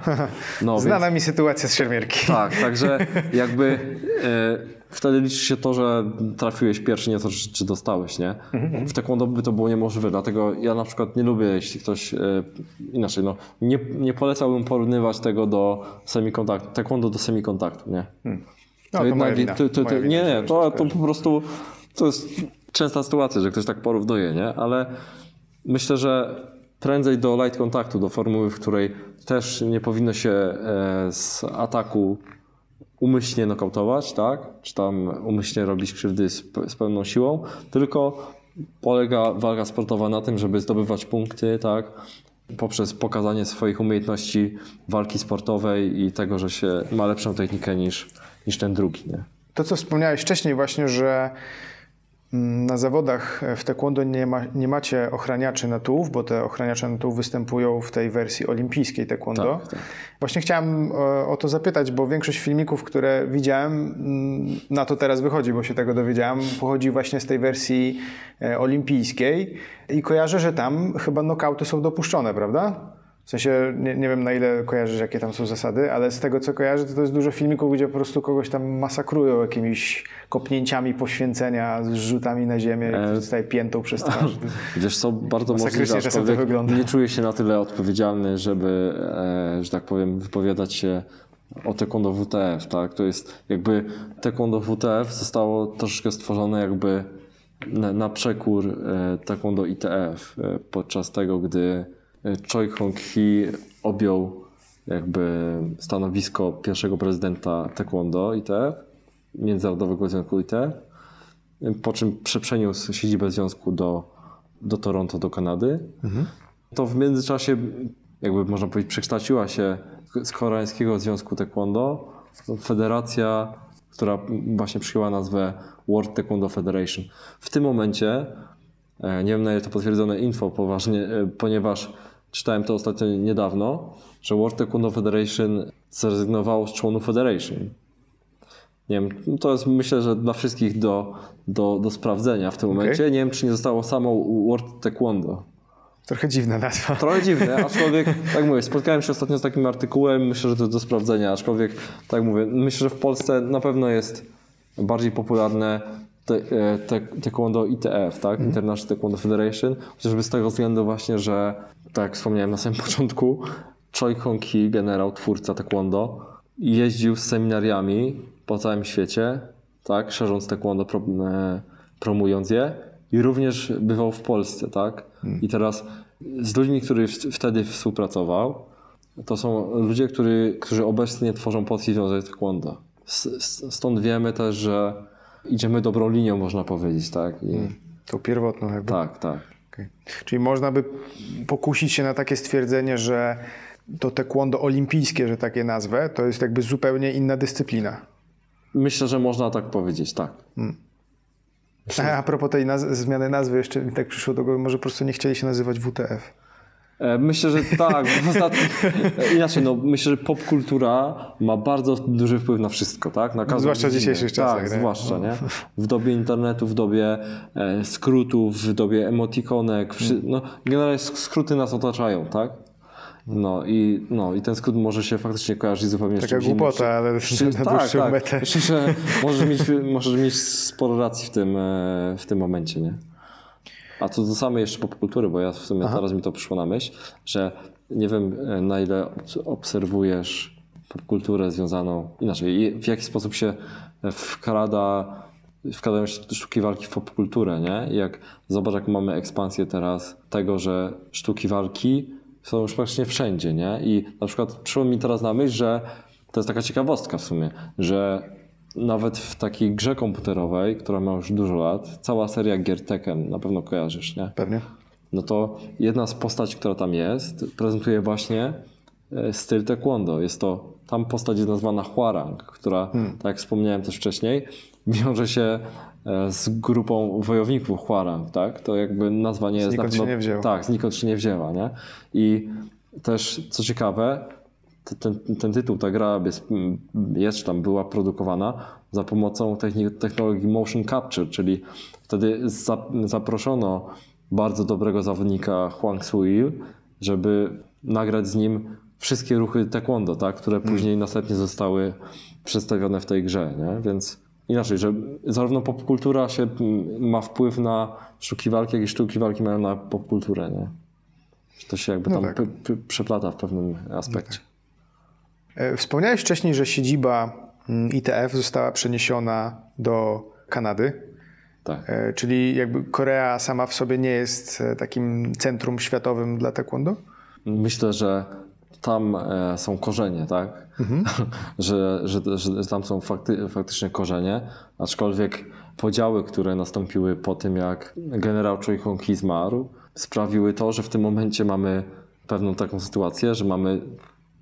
[SPEAKER 2] No, [laughs] więc-
[SPEAKER 1] Znana mi sytuacja z szermierki.
[SPEAKER 2] tak, także [laughs] jakby e, wtedy liczy się to, że trafiłeś pierwszy, nie to, czy, czy dostałeś, nie? W taekwondo by to było niemożliwe, dlatego ja na przykład nie lubię, jeśli ktoś e, inaczej, no, nie, nie polecałbym porównywać tego do semikontaktu, taekwondo do semikontaktu, nie?
[SPEAKER 1] No, to moja
[SPEAKER 2] jednak-
[SPEAKER 1] wina.
[SPEAKER 2] to, to, to, nie, nie, to, to po prostu to jest częsta sytuacja, że ktoś tak porównuje, nie? Ale myślę, że prędzej do light kontaktu, do formuły, w której też nie powinno się e, z ataku umyślnie nokautować, tak? Czy tam umyślnie robić krzywdy z, z pełną siłą, tylko polega walka sportowa na tym, żeby zdobywać punkty, tak? Poprzez pokazanie swoich umiejętności walki sportowej i tego, że się ma lepszą technikę niż, niż ten drugi, nie?
[SPEAKER 1] To, co wspomniałeś wcześniej właśnie, że na zawodach w taekwondo nie, ma, nie macie ochraniaczy na tułów, bo te ochraniacze na tułów występują w tej wersji olimpijskiej taekwondo.
[SPEAKER 2] Tak, tak.
[SPEAKER 1] Właśnie chciałem o, o to zapytać, bo większość filmików, które widziałem, na to teraz wychodzi, bo się tego dowiedziałem, pochodzi właśnie z tej wersji e, olimpijskiej i kojarzę, że tam chyba nokauty są dopuszczone, prawda? W sensie, nie, nie wiem na ile kojarzysz, jakie tam są zasady, ale z tego co kojarzę, to, to jest dużo filmików, gdzie po prostu kogoś tam masakrują jakimiś kopnięciami poświęcenia, z rzutami na ziemię, e... zostaje piętą przez twarz. [laughs]
[SPEAKER 2] Wiesz co, bardzo możliwe,
[SPEAKER 1] czasem to wygląda.
[SPEAKER 2] nie czuję się na tyle odpowiedzialny, żeby, e, że tak powiem, wypowiadać się o taekwondo WTF, tak? To jest jakby taekwondo WTF zostało troszeczkę stworzone jakby na, na przekór e, taekwondo ITF e, podczas tego, gdy Choi Hong-hee objął jakby stanowisko pierwszego prezydenta taekwondo ITF, Międzynarodowego Związku ITF, po czym prze- przeniósł siedzibę związku do, do Toronto, do Kanady. To w międzyczasie, jakby można powiedzieć, przekształciła się z Koreańskiego Związku Taekwondo federacja, która właśnie przyjęła nazwę World Taekwondo Federation. W tym momencie, e, nie wiem na ile to potwierdzone info, poważnie, e, ponieważ czytałem to ostatnio niedawno, że World Taekwondo Federation zrezygnowało z członów Federation. Nie wiem, to jest myślę, że dla wszystkich do, do, do sprawdzenia w tym momencie. Nie wiem, czy nie zostało samo World Taekwondo.
[SPEAKER 1] Trochę dziwna nazwa.
[SPEAKER 2] Trochę dziwne, [laughs] aczkolwiek, tak mówię, spotkałem się ostatnio z takim artykułem, myślę, że to jest do sprawdzenia, aczkolwiek, tak mówię, myślę, że w Polsce na pewno jest bardziej popularne te, e, te, taekwondo ITF, tak? International Taekwondo Federation, chociażby z tego względu właśnie, że, tak jak wspomniałem na samym [laughs] początku, Choi Hong-hee, generał, twórca taekwondo, jeździł z seminariami po całym świecie, tak? Szerząc taekwondo, pro, e, promując je i również bywał w Polsce, tak? I teraz z ludźmi, którzy w- wtedy współpracował, to są ludzie, który, którzy obecnie tworzą Polski Związek Taekwondo. Stąd wiemy też, że idziemy dobrą linią, można powiedzieć, tak? I,
[SPEAKER 1] Tą pierwotną jakby.
[SPEAKER 2] Tak, tak.
[SPEAKER 1] Okej. Czyli można by pokusić się na takie stwierdzenie, że to taekwondo olimpijskie, że takie nazwę, to jest jakby zupełnie inna dyscyplina.
[SPEAKER 2] Myślę, że można tak powiedzieć, tak.
[SPEAKER 1] A, a propos tej naz- zmiany nazwy, jeszcze mi tak przyszło do głowy, może po prostu nie chcieli się nazywać WTF.
[SPEAKER 2] E, Myślę, że tak. E, inaczej, no, myślę, że popkultura ma bardzo duży wpływ na wszystko, tak? Na każdą
[SPEAKER 1] Zwłaszcza w dzisiejszych czasach,
[SPEAKER 2] Tak,
[SPEAKER 1] nie?
[SPEAKER 2] zwłaszcza, nie? W dobie internetu, w dobie e, skrótów, w dobie emotikonek, wszy, no, generalnie sk- skróty nas otaczają, tak? No i, no i ten skrót może się faktycznie kojarzyć zupełnie z
[SPEAKER 1] Taka
[SPEAKER 2] innym.
[SPEAKER 1] głupota, ale
[SPEAKER 2] Przy-
[SPEAKER 1] na dłuższą metę.
[SPEAKER 2] Myślę, że możesz mieć, możesz mieć sporo racji w tym, w tym momencie, nie? A co do samej jeszcze popkultury, bo ja w sumie teraz mi to przyszło na myśl, że nie wiem e, na ile obs- obserwujesz popkulturę związaną inaczej. W jaki sposób się wkrada, wkradają się sztuki walki w popkulturę, nie? I jak zobacz, jak mamy ekspansję teraz tego, że sztuki walki są już praktycznie wszędzie, nie? I na przykład przyszło mi teraz na myśl, że to jest taka ciekawostka w sumie, że nawet w takiej grze komputerowej, która ma już dużo lat, cała seria gier Tekken, na pewno kojarzysz, nie?
[SPEAKER 1] Pewnie.
[SPEAKER 2] No to jedna z postaci, która tam jest, prezentuje właśnie e, styl taekwondo. Jest to, tam postać jest nazwana Huarang, która, hmm. tak jak wspomniałem też wcześniej, [laughs] wiąże się e, z grupą wojowników Huarang, tak? To jakby nazwa nie jest...
[SPEAKER 1] Znikąd
[SPEAKER 2] na pewno,
[SPEAKER 1] się nie wzięła.
[SPEAKER 2] Tak, znikąd się nie wzięła, nie? I też, co ciekawe, ten, ten tytuł, ta gra jest, jest tam była produkowana za pomocą technologii motion capture, czyli wtedy zaproszono bardzo dobrego zawodnika Huang Suil, żeby nagrać z nim wszystkie ruchy taekwondo, tak, które hmm. później następnie zostały przedstawione w tej grze, nie? więc inaczej, że zarówno popkultura się ma wpływ na sztuki walki, jak i sztuki walki mają na popkulturę, nie? To się jakby no tam tak. przeplata w pewnym aspekcie.
[SPEAKER 1] No tak. Wspomniałeś wcześniej, że siedziba mm, ITF została przeniesiona do Kanady.
[SPEAKER 2] Tak.
[SPEAKER 1] E, czyli jakby Korea sama w sobie nie jest e, takim centrum światowym dla taekwondo?
[SPEAKER 2] Myślę, że tam e, są korzenie, tak? Mhm. [laughs] że, że, że tam są fakty, faktycznie korzenie, aczkolwiek podziały, które nastąpiły po tym, jak generał Choi Hong-ki zmarł, sprawiły to, że w tym momencie mamy pewną taką sytuację, że mamy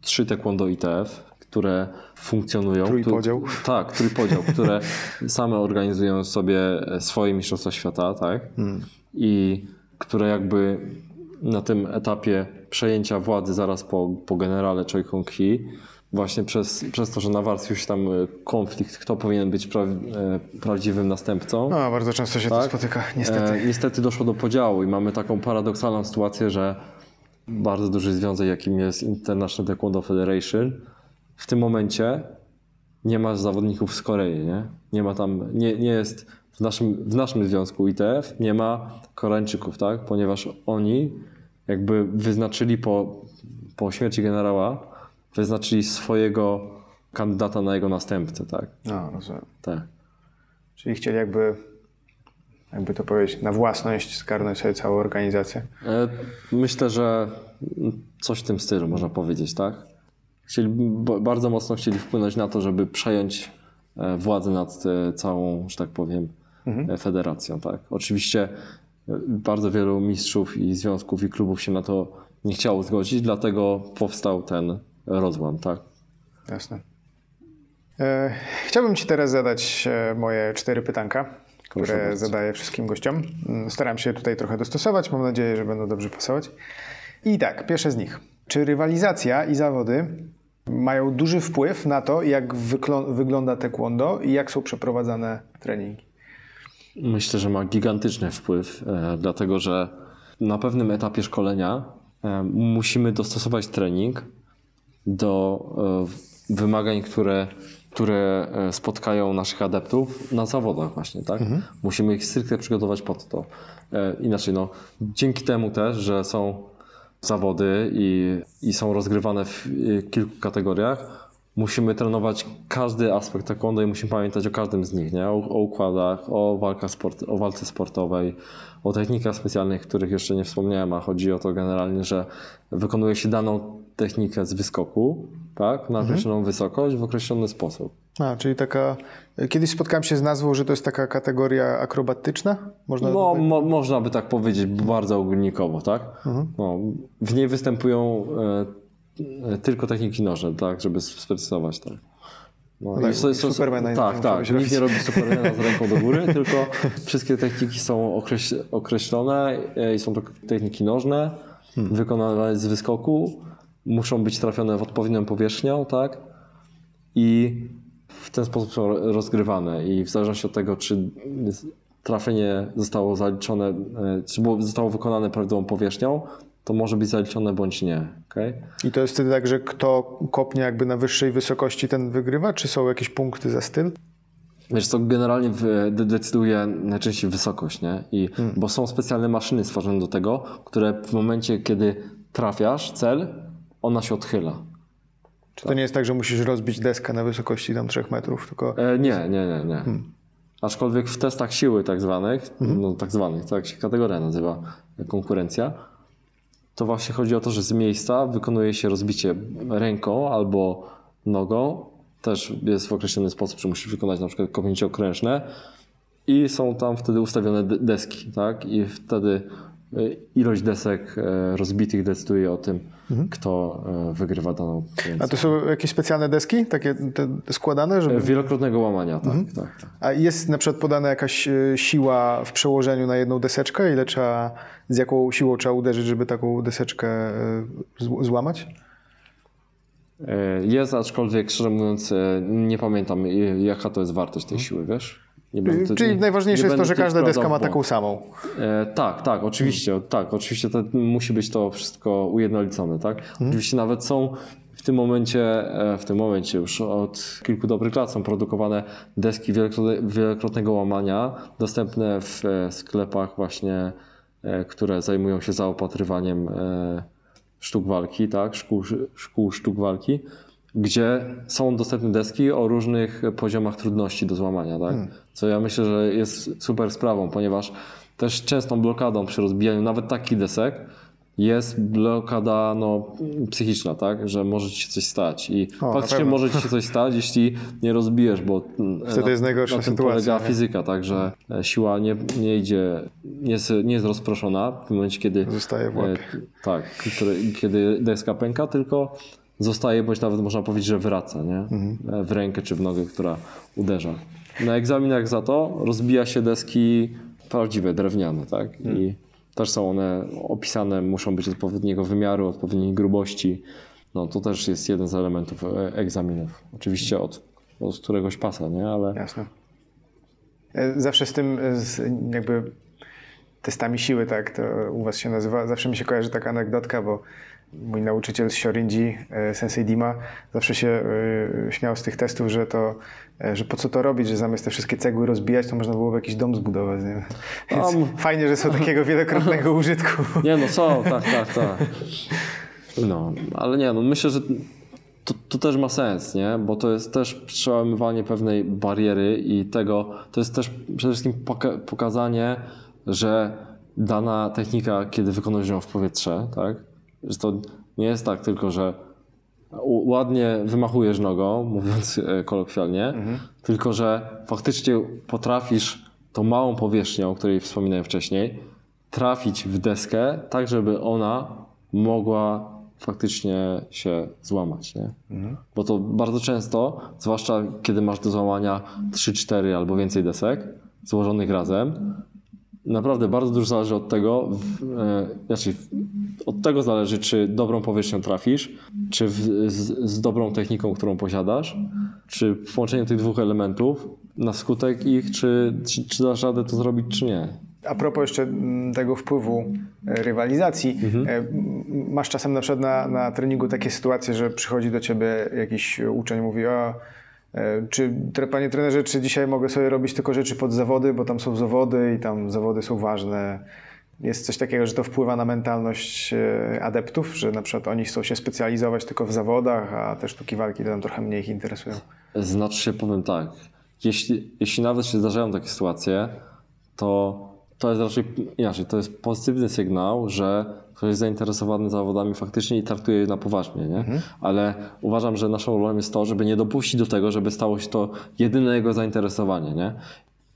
[SPEAKER 2] trzy taekwondo ITF, które funkcjonują.
[SPEAKER 1] Trójpodział.
[SPEAKER 2] Tu, tak, trójpodział, które [laughs] same organizują sobie swoje mistrzostwa świata, tak? Hmm. I które jakby na tym etapie przejęcia władzy zaraz po, po generale Choi Kong-hee właśnie przez, przez to, że nawarstwił się tam e, konflikt, kto powinien być pra, e, prawdziwym następcą.
[SPEAKER 1] No, bardzo często się tak? to spotyka, niestety.
[SPEAKER 2] E, niestety doszło do podziału i mamy taką paradoksalną sytuację, że bardzo duży związek, jakim jest International Taekwondo Federation, w tym momencie nie ma zawodników z Korei, nie? Nie ma tam, nie, nie jest w naszym, w naszym związku ITF nie ma Koreańczyków, tak? Ponieważ oni jakby wyznaczyli po, po śmierci generała, wyznaczyli swojego kandydata na jego następcę, tak?
[SPEAKER 1] No, rozumiem.
[SPEAKER 2] Tak.
[SPEAKER 1] Czyli chcieli jakby, jakby to powiedzieć, na własność zgarnąć sobie całą organizację?
[SPEAKER 2] E, myślę, że coś w tym stylu można powiedzieć, tak? chcieli, bardzo mocno chcieli wpłynąć na to, żeby przejąć e, władzę nad e, całą, że tak powiem, mhm. Federacją. Tak? Oczywiście bardzo wielu mistrzów i związków i klubów się na to nie chciało zgodzić, dlatego powstał ten rozłam. Tak?
[SPEAKER 1] Jasne. Chciałbym Ci teraz zadać moje cztery pytanka, które zadaję wszystkim gościom. Staram się tutaj trochę dostosować, mam nadzieję, że będą dobrze pasować. I tak, pierwsze z nich. Czy rywalizacja i zawody mają duży wpływ na to, jak wygląda taekwondo i jak są przeprowadzane treningi?
[SPEAKER 2] Myślę, że ma gigantyczny wpływ, e, dlatego że na pewnym etapie szkolenia e, musimy dostosować trening do e, wymagań, które, które spotkają naszych adeptów na zawodach właśnie, tak? Mhm. Musimy ich stricte przygotować pod to. Inaczej, no, dzięki temu też, że są zawody i, i są rozgrywane w kilku kategoriach, musimy trenować każdy aspekt taekwondo i musimy pamiętać o każdym z nich, nie? O, o układach, o, walka sport, o walce sportowej, o technikach specjalnych, których jeszcze nie wspomniałem, a chodzi o to generalnie, że wykonuje się daną technikę z wyskoku, tak, na mhm. określoną mhm. wysokość w określony sposób.
[SPEAKER 1] A, czyli taka. Kiedyś spotkałem się z nazwą, że to jest taka kategoria akrobatyczna?
[SPEAKER 2] Można, no, tutaj... mo, można by tak powiedzieć, bardzo ogólnikowo, tak? Mhm. No, w niej występują e, tylko techniki nożne, tak, żeby sprecyzować, tak.
[SPEAKER 1] No, no tak, so, so, Supermana
[SPEAKER 2] tak, tak. Nikt nie robi Supermana z ręką do góry, [laughs] tylko wszystkie techniki są określone e, i są to techniki nożne, hmm. wykonane z wyskoku, muszą być trafione w odpowiednią powierzchnią, tak? I w ten sposób są rozgrywane i w zależności od tego, czy trafienie zostało zaliczone, e, czy było, zostało wykonane prawidłową powierzchnią, to może być zaliczone bądź nie. Okay?
[SPEAKER 1] I to jest wtedy tak, że kto kopnie jakby na wyższej wysokości, ten wygrywa, czy są jakieś punkty za styl?
[SPEAKER 2] Wiesz co, generalnie decyduje najczęściej wysokość, nie? I, hmm. Bo są specjalne maszyny stworzone do tego, które w momencie, kiedy trafiasz cel, ona się odchyla.
[SPEAKER 1] Czy to nie jest tak, że musisz rozbić deskę na wysokości tam 3 metrów, tylko
[SPEAKER 2] E, nie, nie, nie, nie. Aczkolwiek w testach siły tak zwanych, no tak zwanych, tak się kategoria nazywa, konkurencja, to właśnie chodzi o to, że z miejsca wykonuje się rozbicie ręką albo nogą, też jest w określony sposób, że musisz wykonać na przykład kopnięcie okrężne i są tam wtedy ustawione de- deski, tak? I wtedy ilość desek e, rozbitych decyduje o tym, kto e, wygrywa daną
[SPEAKER 1] A
[SPEAKER 2] konkurencję.
[SPEAKER 1] to są jakieś specjalne deski, takie składane, żeby...
[SPEAKER 2] Wielokrotnego łamania, tak, tak, tak.
[SPEAKER 1] A jest na przykład podana jakaś siła w przełożeniu na jedną deseczkę? Ile trzeba, z jaką siłą trzeba uderzyć, żeby taką deseczkę zł- złamać?
[SPEAKER 2] Jest, aczkolwiek szczerze mówiąc, nie pamiętam jaka to jest wartość tej siły, wiesz? Będę-
[SPEAKER 1] Czyli
[SPEAKER 2] nie-
[SPEAKER 1] najważniejsze
[SPEAKER 2] nie
[SPEAKER 1] jest to, że każda deska ma taką samą.
[SPEAKER 2] E, tak, tak, oczywiście, tak, oczywiście to musi być to wszystko ujednolicone, tak? Oczywiście nawet są w tym momencie, e, w tym momencie już od kilku dobrych lat są produkowane deski wielokrotne- wielokrotnego łamania, dostępne w e, sklepach właśnie, e, które zajmują się zaopatrywaniem sztuk walki, tak? Szkół, szkół sztuk walki, gdzie są dostępne deski o różnych poziomach trudności do złamania, tak? Co ja myślę, że jest super sprawą, ponieważ też częstą blokadą przy rozbijaniu nawet takich desek jest blokada no, psychiczna, tak? Że może ci się coś stać. I
[SPEAKER 1] O, na
[SPEAKER 2] faktycznie może ci się coś stać, [laughs] jeśli nie rozbijesz, bo
[SPEAKER 1] Wtedy jest najgorsza
[SPEAKER 2] na tym
[SPEAKER 1] sytuacja,
[SPEAKER 2] polega
[SPEAKER 1] nie?
[SPEAKER 2] fizyka, tak? Że e, siła nie, nie idzie, nie jest, nie jest rozproszona w momencie, kiedy
[SPEAKER 1] Zostaje w łapie.
[SPEAKER 2] E, tak, który, kiedy deska pęka, tylko zostaje, bądź nawet można powiedzieć, że wraca nie? E, w rękę czy w nogę, która uderza. Na egzaminach za to rozbija się deski prawdziwe, drewniane, tak? I też są one opisane, muszą być odpowiedniego wymiaru, odpowiedniej grubości. No to też jest jeden z elementów e, egzaminów. Oczywiście od, od któregoś pasa, nie? Ale
[SPEAKER 1] Jasne. E, Zawsze z tym, z jakby testami siły, tak, to u was się nazywa, zawsze mi się kojarzy taka anegdotka, bo mój nauczyciel z Shorinji, e, Sensei Dima, zawsze się e, śmiał z tych testów, że to, e, że po co to robić, że zamiast te wszystkie cegły rozbijać, to można byłoby jakiś dom zbudować, nie? Więc
[SPEAKER 2] Tam-
[SPEAKER 1] fajnie, że są takiego wielokrotnego [laughs] użytku.
[SPEAKER 2] Nie, no są, tak, tak, tak. No, ale nie, no myślę, że to, to też ma sens, nie? Bo to jest też przełamywanie pewnej bariery i tego, to jest też przede wszystkim poka- pokazanie, że dana technika, kiedy wykonujesz ją w powietrze, tak? Że to nie jest tak tylko, że ładnie wymachujesz nogą, mówiąc e, kolokwialnie, tylko że faktycznie potrafisz tą małą powierzchnią, o której wspominałem wcześniej, trafić w deskę, tak żeby ona mogła faktycznie się złamać. Nie? Bo to bardzo często, zwłaszcza kiedy masz do złamania 3, 4 albo więcej desek złożonych razem, naprawdę bardzo dużo zależy od tego, w, e, znaczy od tego zależy, czy dobrą powierzchnią trafisz, czy w, z, z dobrą techniką, którą posiadasz, czy w połączeniu tych dwóch elementów, na skutek ich, czy, czy, czy dasz radę to zrobić, czy nie.
[SPEAKER 1] A propos jeszcze tego wpływu e, rywalizacji,
[SPEAKER 2] Mhm.
[SPEAKER 1] e, masz czasem na przykład na, na treningu takie sytuacje, że przychodzi do ciebie jakiś uczeń mówi, e, czy tre- panie trenerze, czy dzisiaj mogę sobie robić tylko rzeczy pod zawody, bo tam są zawody i tam zawody są ważne. Jest coś takiego, że to wpływa na mentalność e, adeptów, że na przykład oni chcą się specjalizować tylko w zawodach, a te sztuki walki to tam trochę mniej ich interesują.
[SPEAKER 2] Znaczy powiem tak, jeśli, jeśli nawet się zdarzają takie sytuacje, to to jest raczej inaczej, to jest pozytywny sygnał, że ktoś jest zainteresowany zawodami faktycznie i traktuje je na poważnie, nie? Ale uważam, że naszą rolą jest to, żeby nie dopuścić do tego, żeby stało się to jedyne jego zainteresowanie, nie?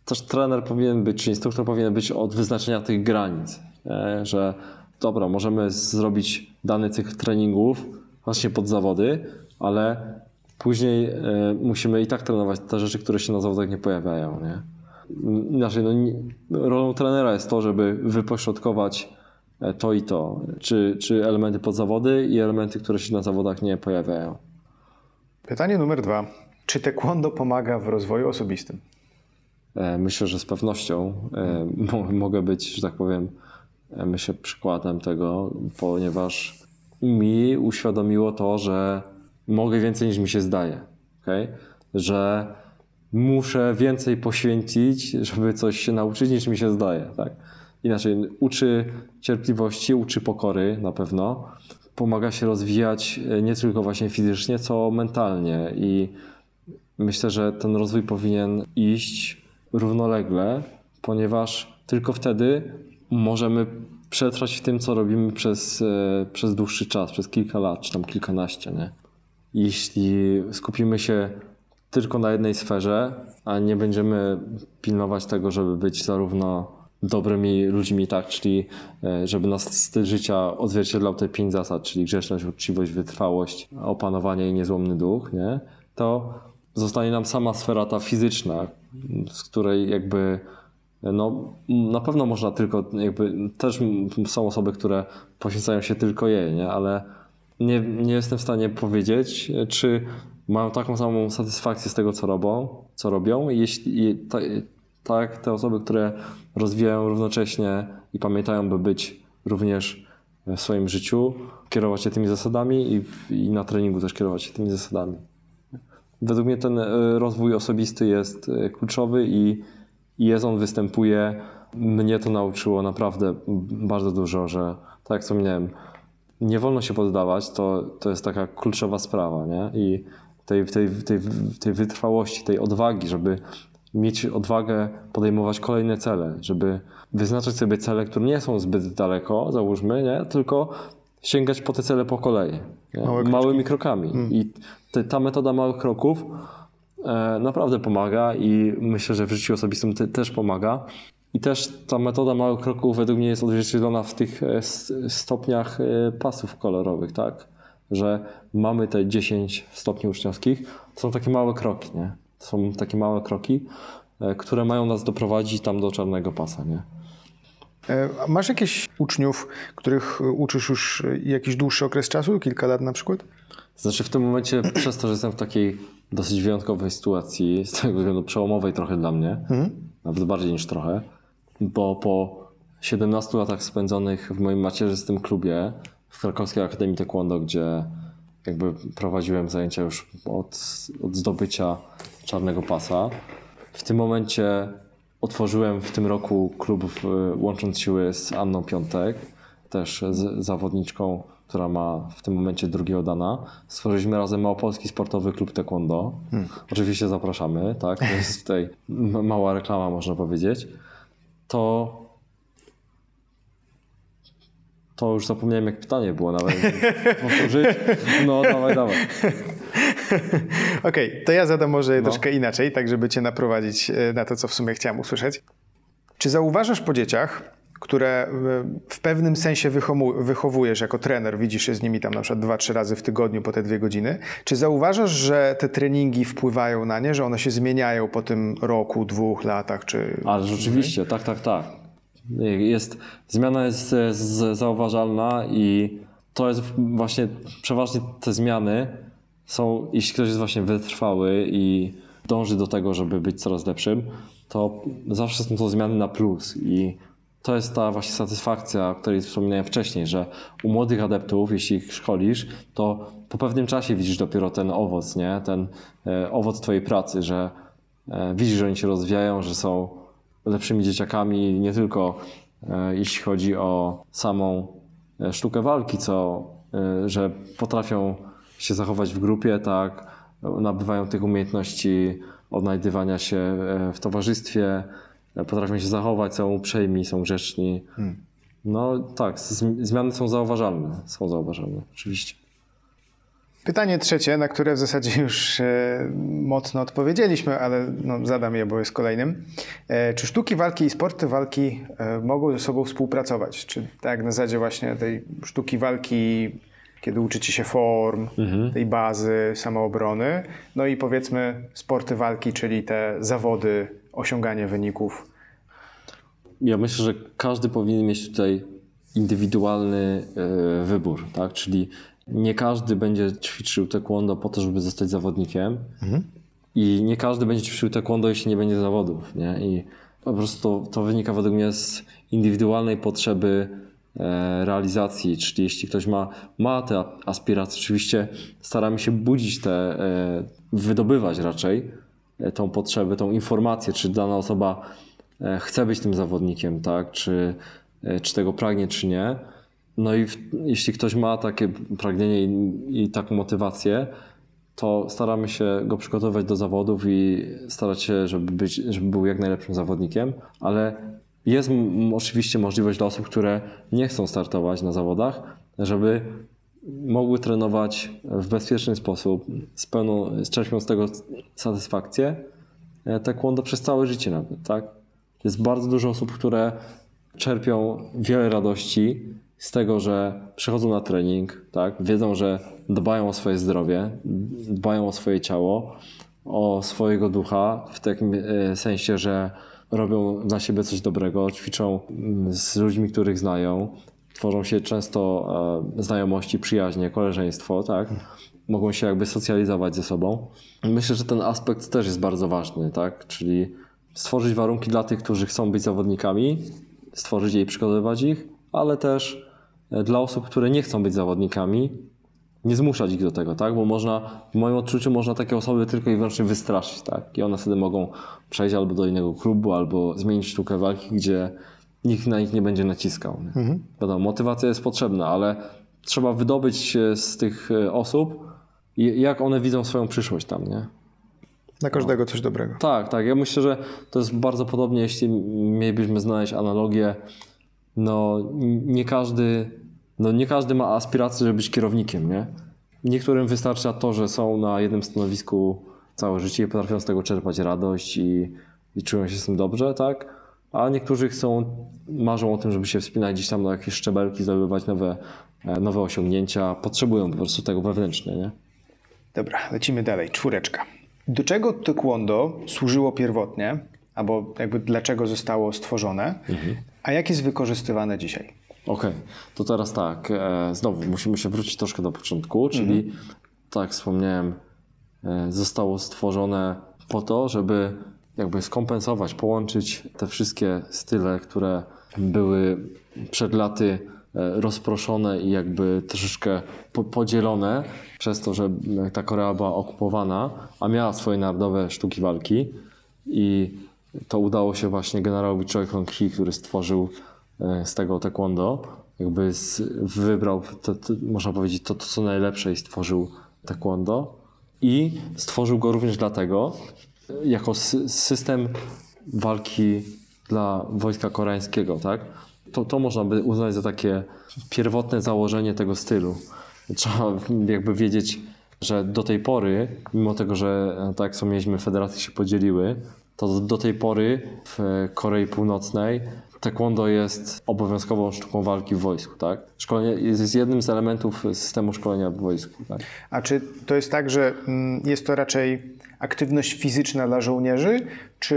[SPEAKER 2] Też trener powinien być, czy instruktor powinien być od wyznaczenia tych granic, nie? że dobra, możemy zrobić dany cykl treningów właśnie pod zawody, ale później e, musimy i tak trenować te rzeczy, które się na zawodach nie pojawiają, nie? Inaczej, no, nie- rolą trenera jest to, żeby wypośrodkować e, to i to, czy, czy elementy pod zawody i elementy, które się na zawodach nie pojawiają.
[SPEAKER 1] Pytanie numer dwa. Czy taekwondo pomaga w rozwoju osobistym?
[SPEAKER 2] E, Myślę, że z pewnością e, [laughs] mo- mogę być, że tak powiem, myślę, przykładem tego, ponieważ mi uświadomiło to, że mogę więcej niż mi się zdaje. Okay? Że muszę więcej poświęcić, żeby coś się nauczyć niż mi się zdaje. Tak? Inaczej, uczy cierpliwości, uczy pokory na pewno, pomaga się rozwijać e, nie tylko właśnie fizycznie, co mentalnie. I myślę, że ten rozwój powinien iść równolegle, ponieważ tylko wtedy możemy przetrwać w tym, co robimy przez, e, przez dłuższy czas, przez kilka lat, czy tam kilkanaście. Nie? Jeśli skupimy się tylko na jednej sferze, a nie będziemy pilnować tego, żeby być zarówno dobrymi ludźmi, tak, czyli e, żeby nasz styl życia odzwierciedlał te pięć zasad, czyli grzeczność, uczciwość, wytrwałość, opanowanie i niezłomny duch, nie? to zostanie nam sama sfera ta fizyczna, z której jakby no, na pewno można tylko, jakby też są osoby, które poświęcają się tylko jej, nie? ale nie, nie jestem w stanie powiedzieć, czy mają taką samą satysfakcję z tego, co robią, co robią. Jeśli ta, tak, te osoby, które rozwijają równocześnie i pamiętają, by być również w swoim życiu, kierować się tymi zasadami i, i na treningu też kierować się tymi zasadami. Według mnie ten e, rozwój osobisty jest e, kluczowy i, i jest on, występuje. Mnie to nauczyło naprawdę bardzo dużo, że tak jak wspomniałem, nie wolno się poddawać, to, to jest taka kluczowa sprawa, nie? I tej, tej, tej, tej wytrwałości, tej odwagi, żeby mieć odwagę podejmować kolejne cele, żeby wyznaczać sobie cele, które nie są zbyt daleko, załóżmy, nie? tylko sięgać po te cele po kolei, małymi krokami. Hmm. I te, ta metoda małych kroków e, naprawdę pomaga i myślę, że w życiu osobistym te, też pomaga. I też ta metoda małych kroków według mnie jest odzwierciedlona w tych e, stopniach e, pasów kolorowych, tak? Że mamy te 10 stopni uczniowskich, to są takie małe kroki, nie? To są takie małe kroki, e, które mają nas doprowadzić tam do czarnego pasa, nie?
[SPEAKER 1] Masz jakichś uczniów, których uczysz już jakiś dłuższy okres czasu, kilka lat na przykład?
[SPEAKER 2] Znaczy w tym momencie, [clears throat] przez to, że jestem w takiej dosyć wyjątkowej sytuacji, z tego względu przełomowej trochę dla mnie, mhm. nawet bardziej niż trochę, bo po 17 latach spędzonych w moim macierzystym klubie w Krakowskiej Akademii Taekwondo, gdzie jakby prowadziłem zajęcia już od, od zdobycia czarnego pasa. W tym momencie otworzyłem w tym roku klub łącząc siły z Anną Piątek, też z zawodniczką, która ma w tym momencie drugiego dana. Stworzyliśmy razem Małopolski Sportowy Klub Taekwondo. Hmm. Oczywiście zapraszamy, tak? To jest tutaj [laughs] mała reklama, można powiedzieć to to już zapomniałem, jak pytanie było nawet. Powtórzyć? No, dawaj, dawaj. [laughs]
[SPEAKER 1] Okej, okay, to ja zadam może no. troszkę inaczej, tak żeby cię naprowadzić e, na to, co w sumie chciałem usłyszeć. Czy zauważasz po dzieciach, które e, w pewnym sensie wychowujesz jako trener, widzisz się z nimi tam na przykład dwa, trzy razy w tygodniu po te dwie godziny. Czy zauważasz, że te treningi wpływają na nie, że one się zmieniają po tym roku, dwóch latach? Czy...
[SPEAKER 2] Ale rzeczywiście, tak, tak, tak. Jest, zmiana jest, jest zauważalna i to jest właśnie przeważnie te zmiany są, jeśli ktoś jest właśnie wytrwały i dąży do tego, żeby być coraz lepszym, to zawsze są to zmiany na plus i to jest ta właśnie satysfakcja, o której wspominałem wcześniej, że u młodych adeptów, jeśli ich szkolisz, to po pewnym czasie widzisz dopiero ten owoc, nie? ten e, owoc twojej pracy, że e, widzisz, że oni się rozwijają, że są lepszymi dzieciakami, nie tylko e, jeśli chodzi o samą e, sztukę walki, co e, że potrafią się zachować w grupie, tak, nabywają tych umiejętności odnajdywania się w towarzystwie, potrafią się zachować, są uprzejmi, są grzeczni. Hmm. No tak, zmiany są zauważalne. Są zauważalne, oczywiście.
[SPEAKER 1] Pytanie trzecie, na które w zasadzie już e, mocno odpowiedzieliśmy, ale no, zadam je, bo jest kolejnym. E, czy sztuki walki i sporty walki e, mogą ze sobą współpracować? Czy tak na zasadzie właśnie tej sztuki walki, kiedy uczycie się form, mhm. tej bazy samoobrony, no i powiedzmy sporty walki, czyli te zawody osiąganie wyników?
[SPEAKER 2] Ja myślę, że każdy powinien mieć tutaj indywidualny wybór, tak? Czyli nie każdy będzie ćwiczył taekwondo po to, żeby zostać zawodnikiem mhm. i nie każdy będzie ćwiczył taekwondo, jeśli nie będzie zawodów, nie? I po prostu to, to wynika według mnie z indywidualnej potrzeby e, realizacji, czyli jeśli ktoś ma, ma te aspiracje, oczywiście staramy się budzić te, e, wydobywać raczej tą potrzebę, tą informację, czy dana osoba e, chce być tym zawodnikiem, tak? czy, e, czy tego pragnie, czy nie. No i w, jeśli ktoś ma takie pragnienie i, i taką motywację, to staramy się go przygotować do zawodów i starać się, żeby, być, żeby był jak najlepszym zawodnikiem, ale jest oczywiście możliwość dla osób, które nie chcą startować na zawodach, żeby mogły trenować w bezpieczny sposób, z pełną, z czerpią z tego satysfakcję, e, taekwondo przez całe życie nawet, tak? Jest bardzo dużo osób, które czerpią wiele radości z tego, że przychodzą na trening, tak? Wiedzą, że dbają o swoje zdrowie, dbają o swoje ciało, o swojego ducha, w takim e, sensie, że robią dla siebie coś dobrego, ćwiczą mm, z ludźmi, których znają, tworzą się często e, znajomości, przyjaźnie, koleżeństwo, tak? Mogą się jakby socjalizować ze sobą. Myślę, że ten aspekt też jest bardzo ważny, tak? Czyli stworzyć warunki dla tych, którzy chcą być zawodnikami, stworzyć je i przygotowywać ich, ale też dla osób, które nie chcą być zawodnikami, nie zmuszać ich do tego, tak? Bo można, w moim odczuciu, można takie osoby tylko i wyłącznie wystraszyć, tak? I one wtedy mogą przejść albo do innego klubu, albo zmienić sztukę walki, gdzie nikt na nich nie będzie naciskał. Nie?
[SPEAKER 1] Mhm.
[SPEAKER 2] Wiadomo, motywacja jest potrzebna, ale trzeba wydobyć się z tych e, osób, jak one widzą swoją przyszłość tam, nie?
[SPEAKER 1] Dla każdego coś dobrego.
[SPEAKER 2] Tak, tak. Ja myślę, że to jest bardzo podobnie, jeśli mielibyśmy znaleźć analogię. No, nie każdy, no, nie każdy ma aspiracje, żeby być kierownikiem, nie? Niektórym wystarcza to, że są na jednym stanowisku całe życie i potrafią z tego czerpać radość i, i czują się z tym dobrze, tak? A niektórzy chcą, marzą o tym, żeby się wspinać gdzieś tam na jakieś szczebelki, zdobywać nowe, e, nowe osiągnięcia. Potrzebują po prostu tego wewnętrznie, nie?
[SPEAKER 1] Dobra, lecimy dalej. Czwóreczka. Do czego taekwondo służyło pierwotnie, albo jakby dlaczego zostało stworzone, a jak jest wykorzystywane dzisiaj?
[SPEAKER 2] Okej, to teraz tak, e, znowu musimy się wrócić troszkę do początku, czyli tak jak wspomniałem, e, zostało stworzone po to, żeby jakby skompensować, połączyć te wszystkie style, które były przed laty e, rozproszone i jakby troszeczkę po, podzielone przez to, że ta Korea była okupowana, a miała swoje narodowe sztuki walki i to udało się właśnie generałowi Choi Kong-hee, który stworzył e, z tego taekwondo, jakby z, wybrał, to, to, można powiedzieć, to, to co najlepsze i stworzył taekwondo i stworzył go również dlatego, jako sy- system walki dla wojska koreańskiego, tak? To, to można by uznać za takie pierwotne założenie tego stylu. Trzeba jakby wiedzieć, że do tej pory, mimo tego, że e, tak jak wspomnieliśmy, federacje się podzieliły, to do- tej pory w Korei Północnej taekwondo jest obowiązkową sztuką walki w wojsku, tak? Szkolenie jest jednym z elementów systemu szkolenia w wojsku, tak?
[SPEAKER 1] A czy to jest tak, że mm, jest to raczej aktywność fizyczna dla żołnierzy, czy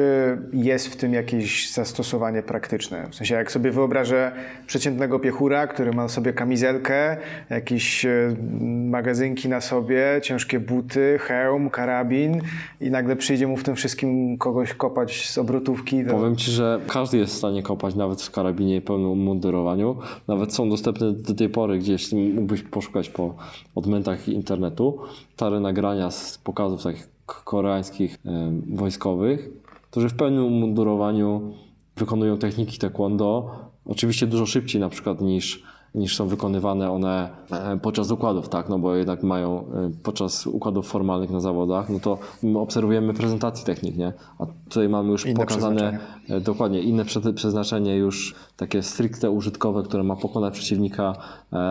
[SPEAKER 1] jest w tym jakieś zastosowanie praktyczne? W sensie, jak sobie wyobrażę przeciętnego piechura, który ma sobie kamizelkę, jakieś e, magazynki na sobie, ciężkie buty, hełm, karabin i nagle przyjdzie mu w tym wszystkim kogoś kopać z obrotówki, to...
[SPEAKER 2] Powiem Ci, że każdy jest w stanie kopać nawet w karabinie pełnym umundurowaniu. Nawet są dostępne do tej pory, gdzie jeśli mógłbyś poszukać po odmętach internetu, stare nagrania z pokazów takich koreańskich wojskowych, którzy w pełnym umundurowaniu wykonują techniki taekwondo. Oczywiście dużo szybciej na przykład niż, niż są wykonywane one e, podczas układów, tak, no bo jednak mają e, podczas układów formalnych na zawodach, no to my obserwujemy prezentację technik, nie? A tutaj mamy już
[SPEAKER 1] Inne
[SPEAKER 2] pokazane. E, Dokładnie, inne prze- przeznaczenie już takie stricte użytkowe, które ma pokonać przeciwnika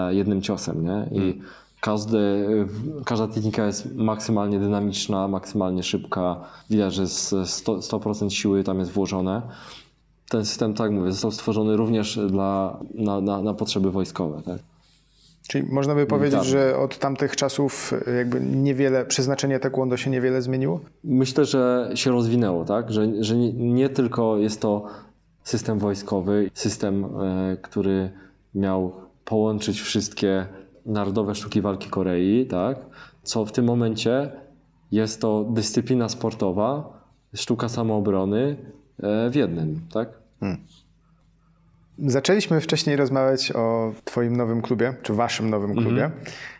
[SPEAKER 2] jednym ciosem, nie? I każdy, każda technika jest maksymalnie dynamiczna, maksymalnie szybka. Widać, że z 100%, 100% siły tam jest włożone. Ten system, tak mówię, został stworzony również dla, na, na, na potrzeby wojskowe, tak?
[SPEAKER 1] Czyli można by powiedzieć,
[SPEAKER 2] Militarne.
[SPEAKER 1] że od tamtych czasów e, jakby niewiele, przeznaczenie taekwondo się niewiele zmieniło?
[SPEAKER 2] Myślę, że się rozwinęło, tak? Że, że nie, nie tylko jest to system wojskowy, system, e, który miał połączyć wszystkie narodowe sztuki walki Korei, tak? Co w tym momencie jest to dyscyplina sportowa, sztuka samoobrony e, w jednym, tak?
[SPEAKER 1] Zaczęliśmy wcześniej rozmawiać o Twoim nowym klubie, czy Waszym nowym klubie.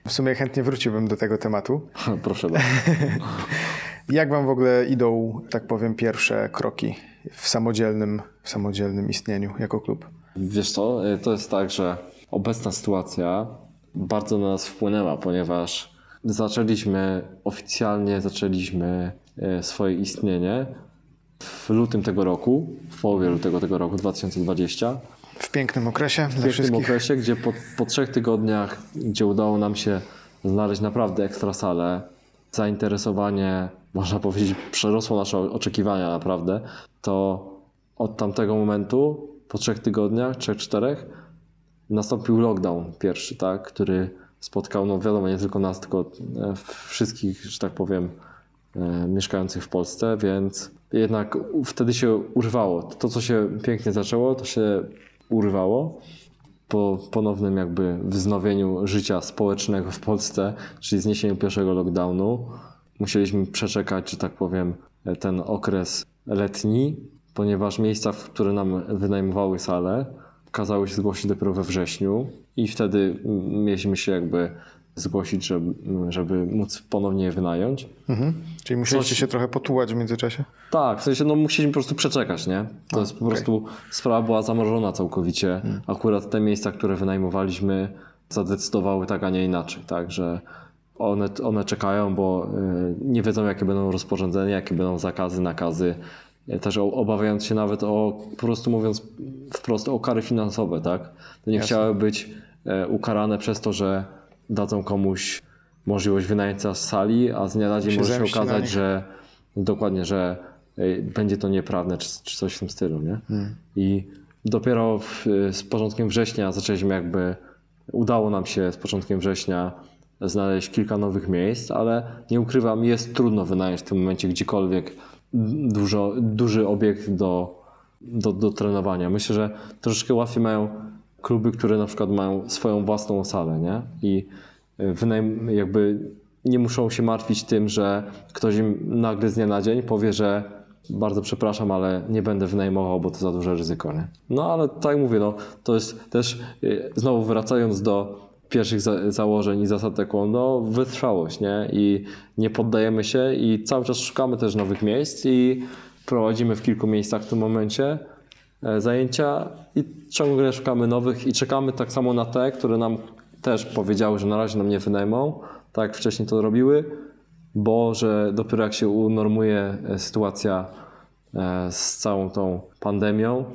[SPEAKER 1] W sumie chętnie wróciłbym do tego tematu.
[SPEAKER 2] Proszę bardzo. [laughs]
[SPEAKER 1] Jak Wam w ogóle idą, tak powiem, pierwsze kroki w samodzielnym, w samodzielnym istnieniu jako klub?
[SPEAKER 2] Wiesz co, e, to jest tak, że obecna sytuacja bardzo na nas wpłynęła, ponieważ zaczęliśmy oficjalnie zaczęliśmy e, swoje istnienie w lutym tego roku, w połowie lutego tego roku 2020.
[SPEAKER 1] W pięknym okresie
[SPEAKER 2] W pięknym
[SPEAKER 1] wszystkich.
[SPEAKER 2] okresie, gdzie po, po trzech tygodniach, gdzie udało nam się znaleźć naprawdę ekstra salę, zainteresowanie, można powiedzieć, przerosło nasze oczekiwania naprawdę, to od tamtego momentu, po trzech tygodniach, trzech, czterech, nastąpił lockdown pierwszy, tak, który spotkał, no wiadomo, nie tylko nas, tylko e, wszystkich, że tak powiem, e, mieszkających w Polsce, więc jednak wtedy się urwało. To, co się pięknie zaczęło, to się urwało po ponownym jakby wznowieniu życia społecznego w Polsce, czyli zniesieniu pierwszego lockdownu. Musieliśmy przeczekać, że tak powiem, ten okres letni, ponieważ miejsca, w które nam wynajmowały sale, kazały się zgłosić dopiero we wrześniu i wtedy mieliśmy się jakby zgłosić, żeby, żeby móc ponownie je wynająć.
[SPEAKER 1] Mhm. Czyli musieliście się trochę potułać w międzyczasie.
[SPEAKER 2] Tak, w sensie no musieliśmy po prostu przeczekać, nie? To jest po
[SPEAKER 1] okej.
[SPEAKER 2] prostu sprawa była zamrożona całkowicie. Akurat te miejsca, które wynajmowaliśmy, zadecydowały tak, a nie inaczej, tak, że one, one czekają, bo y, nie wiedzą, jakie będą rozporządzenia, jakie będą zakazy, nakazy. Y, Też obawiając się nawet o, po prostu mówiąc wprost, o kary finansowe, tak? To nie
[SPEAKER 1] Jasne.
[SPEAKER 2] chciały być e, ukarane przez to, że dadzą komuś możliwość wynajęcia z sali, a z dnia na dzień może się okazać, że dokładnie, że y, będzie to nieprawne, czy, czy coś w tym stylu, nie?
[SPEAKER 1] Hmm.
[SPEAKER 2] I dopiero w, z początkiem września zaczęliśmy jakby, udało nam się z początkiem września znaleźć kilka nowych miejsc, ale nie ukrywam, jest trudno wynająć w tym momencie gdziekolwiek dużo, duży obiekt do, do, do trenowania. Myślę, że troszeczkę łatwiej mają kluby, które na przykład mają swoją własną salę, nie? I y, wynajm, jakby nie muszą się martwić tym, że ktoś im nagle z dnia na dzień powie, że bardzo przepraszam, ale nie będę wynajmował, bo to za duże ryzyko, nie? No ale tak mówię, no, to jest też, y, znowu wracając do pierwszych za założeń i zasad taekwondo, wytrwałość, nie? I nie poddajemy się i cały czas szukamy też nowych miejsc i prowadzimy w kilku miejscach w tym momencie e, zajęcia i ciągle szukamy nowych i czekamy tak samo na te, które nam też powiedziały, że na razie nam nie wynajmą, tak wcześniej to robiły, bo że dopiero jak się unormuje e, sytuacja e, z całą tą pandemią,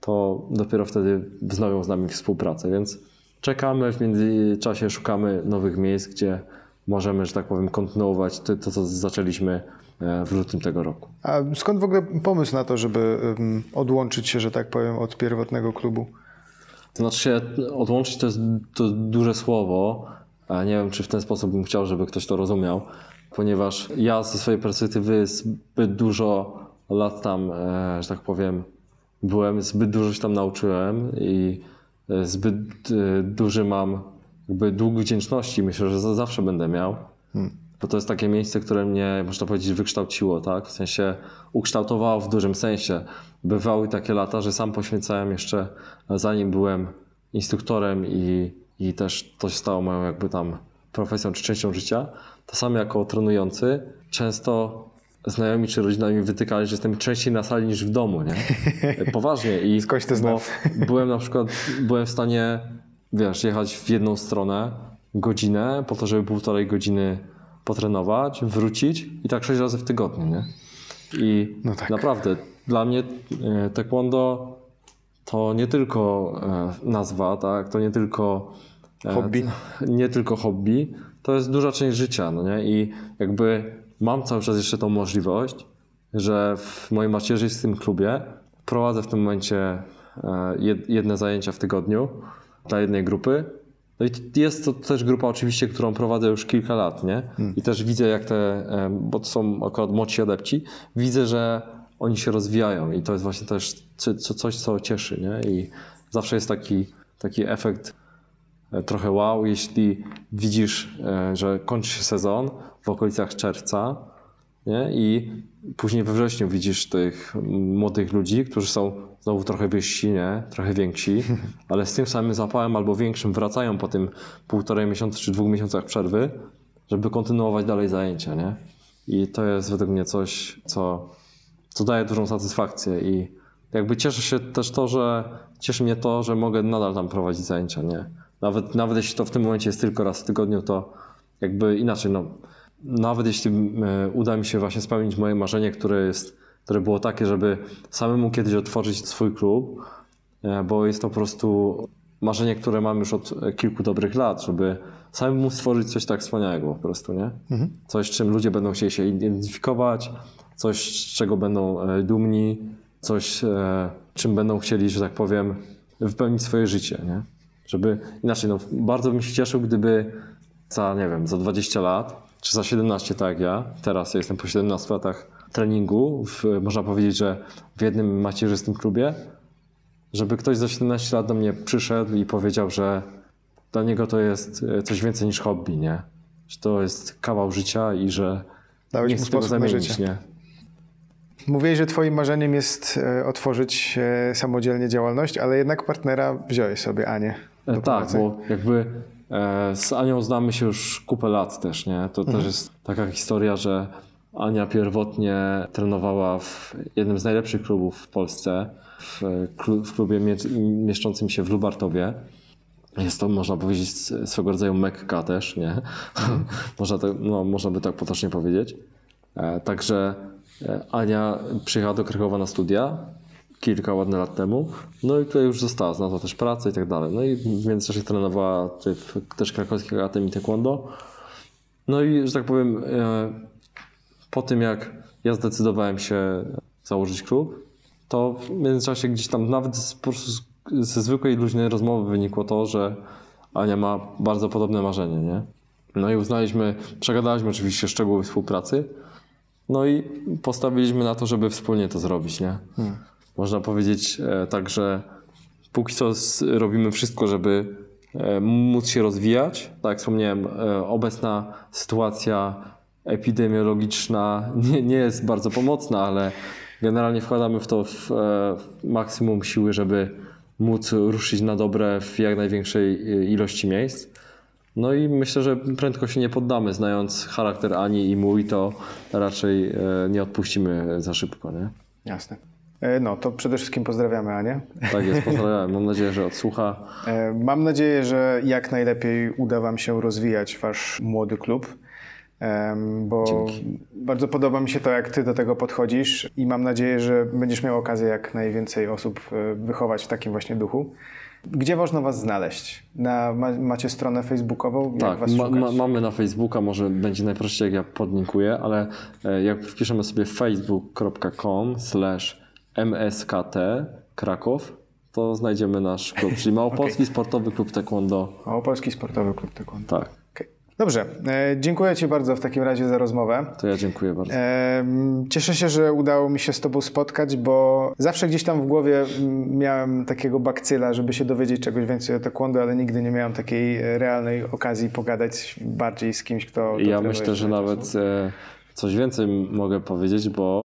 [SPEAKER 2] to dopiero wtedy wznowią z nami współpracę, więc czekamy, w międzyczasie szukamy nowych miejsc, gdzie możemy, że tak powiem, kontynuować to, to co zaczęliśmy e, w lutym tego roku.
[SPEAKER 1] A skąd w ogóle pomysł na to, żeby odłączyć się, że tak powiem, od pierwotnego klubu?
[SPEAKER 2] To znaczy się odłączyć to jest, to jest duże słowo. a Nie wiem, czy w ten sposób bym chciał, żeby ktoś to rozumiał, ponieważ ja ze swojej perspektywy zbyt dużo lat tam, e, że tak powiem, byłem, zbyt dużo się tam nauczyłem i zbyt e, duży mam jakby dług wdzięczności. Myślę, że za- zawsze będę miał. Bo to jest takie miejsce, które mnie, można powiedzieć, wykształciło, tak? W sensie ukształtowało w dużym sensie. Bywały takie lata, że sam poświęcałem jeszcze, zanim byłem instruktorem i, i też to się stało moją jakby tam profesją czy częścią życia, to sam jako trenujący często znajomi czy rodzina mi wytykali, że jestem częściej na sali niż w domu, nie? [laughs] Poważnie. I
[SPEAKER 1] Skądś to [laughs]
[SPEAKER 2] byłem na przykład, byłem w stanie, wiesz, jechać w jedną stronę godzinę po to, żeby półtorej godziny potrenować, wrócić i tak sześć razy w tygodniu, nie? I
[SPEAKER 1] No tak.
[SPEAKER 2] naprawdę dla mnie e, taekwondo to nie tylko e, nazwa, tak? To nie tylko e,
[SPEAKER 1] Hobby.
[SPEAKER 2] Nie tylko hobby, to jest duża część życia, no nie? I jakby mam cały czas jeszcze tą możliwość, że w mojej macierzystym klubie prowadzę w tym momencie e, jed- jedne zajęcia w tygodniu dla jednej grupy. No i jest to też grupa oczywiście, którą prowadzę już kilka lat, nie? I też widzę jak te, e, bo to są akurat młodsi adepci, widzę, że oni się rozwijają i to jest właśnie też co- co- coś, co cieszy, nie? I zawsze jest taki, taki efekt trochę wow, jeśli widzisz, e, że kończy się sezon w okolicach czerwca nie? i później we wrześniu widzisz tych młodych ludzi, którzy są znowu trochę wyżsi, nie? trochę więksi, [laughs] ale z tym samym zapałem albo większym wracają po tym półtorej miesiąca czy dwóch miesiącach przerwy, żeby kontynuować dalej zajęcia. Nie? I to jest według mnie coś, co, co daje dużą satysfakcję i jakby cieszę się też to, że cieszy mnie to, że mogę nadal tam prowadzić zajęcia, nie? Nawet, nawet jeśli to w tym momencie jest tylko raz w tygodniu, to jakby inaczej, no, nawet jeśli e, uda mi się właśnie spełnić moje marzenie, które jest, które było takie, żeby samemu kiedyś otworzyć swój klub, e, bo jest to po prostu marzenie, które mam już od kilku dobrych lat, żeby samemu stworzyć coś tak wspaniałego po prostu, nie? Coś, z czym ludzie będą chcieli się identyfikować, coś, z czego będą e, dumni, coś, e, czym będą chcieli, że tak powiem, wypełnić swoje życie, nie? Żeby inaczej, no, bardzo bym się cieszył, gdyby za, nie wiem, za 20 lat, czy za 17, tak jak ja, teraz ja jestem po 17 latach treningu, w, można powiedzieć, że w jednym macierzystym klubie, żeby ktoś za 17 lat do mnie przyszedł i powiedział, że dla niego to jest e, coś więcej niż hobby, nie? Że to jest kawał życia i że
[SPEAKER 1] Dałeś
[SPEAKER 2] nie chce tego zamienić, nie?
[SPEAKER 1] Mówiłeś, że twoim marzeniem jest e, otworzyć e, samodzielnie działalność, ale jednak partnera wziąłeś sobie Anię. do
[SPEAKER 2] E, Tak,
[SPEAKER 1] pomocy.
[SPEAKER 2] bo jakby e, z Anią znamy się już kupę lat też, nie? To
[SPEAKER 1] Mhm.
[SPEAKER 2] też jest taka historia, że Ania pierwotnie trenowała w jednym z najlepszych klubów w Polsce, w, w klubie mie- mieszczącym się w Lubartowie. Jest to, można powiedzieć, swego rodzaju Mekka też, nie?
[SPEAKER 1] Mhm. [laughs]
[SPEAKER 2] można, to, no, można by tak potocznie powiedzieć. E, także e, Ania przyjechała do Krakowa na studia kilka ładnych lat temu. No i tutaj już została, znalazła też pracę i tak dalej. No i w międzyczasie trenowała w też krakowskiej Akademii Taekwondo. No i, że tak powiem, e, po tym jak ja zdecydowałem się założyć klub, to w międzyczasie gdzieś tam nawet z, po prostu ze zwykłej luźnej rozmowy wynikło to, że Ania ma bardzo podobne marzenie, nie? No i uznaliśmy, przegadaliśmy oczywiście szczegóły współpracy, no i postawiliśmy na to, żeby wspólnie to zrobić, nie? Można powiedzieć e, tak, że póki co robimy wszystko, żeby e, móc się rozwijać. Tak jak wspomniałem, e, obecna sytuacja epidemiologiczna [laughs] nie, nie jest bardzo pomocna, ale generalnie wkładamy w to w, e, maksimum siły, żeby móc ruszyć na dobre w jak największej ilości miejsc. No i myślę, że prędko się nie poddamy. Znając charakter Ani i mój, to raczej nie odpuścimy za szybko, nie?
[SPEAKER 1] Jasne. E, No, to przede wszystkim pozdrawiamy Anię.
[SPEAKER 2] Tak jest, pozdrawiam. Mam nadzieję, że odsłucha.
[SPEAKER 1] E, Mam nadzieję, że jak najlepiej uda Wam się rozwijać Wasz młody klub, bo
[SPEAKER 2] Dzięki.
[SPEAKER 1] bardzo podoba mi się to, jak Ty do tego podchodzisz i mam nadzieję, że będziesz miał okazję jak najwięcej osób e, wychować w takim właśnie duchu. Gdzie można Was znaleźć? Na, ma, macie stronę facebookową? Jak
[SPEAKER 2] Tak,
[SPEAKER 1] was
[SPEAKER 2] ma, ma, mamy na Facebooka, może będzie najprościej jak ja podlinkuję, ale jak wpiszemy sobie facebook.com slash mskt Kraków, to znajdziemy nasz klub, czyli [laughs] Małopolski Sportowy Klub Taekwondo.
[SPEAKER 1] O, Polski Sportowy Klub Taekwondo.
[SPEAKER 2] Tak.
[SPEAKER 1] Dobrze, e, dziękuję Ci bardzo w takim razie za rozmowę.
[SPEAKER 2] to ja dziękuję bardzo.
[SPEAKER 1] Em, Cieszę się, że udało mi się z Tobą spotkać, bo zawsze gdzieś tam w głowie miałem takiego bakcyla, żeby się dowiedzieć czegoś więcej o taekwondo, ale nigdy nie miałem takiej e, realnej okazji pogadać bardziej z kimś, kto.
[SPEAKER 2] Ja myślę, że nawet e, coś więcej mogę powiedzieć, bo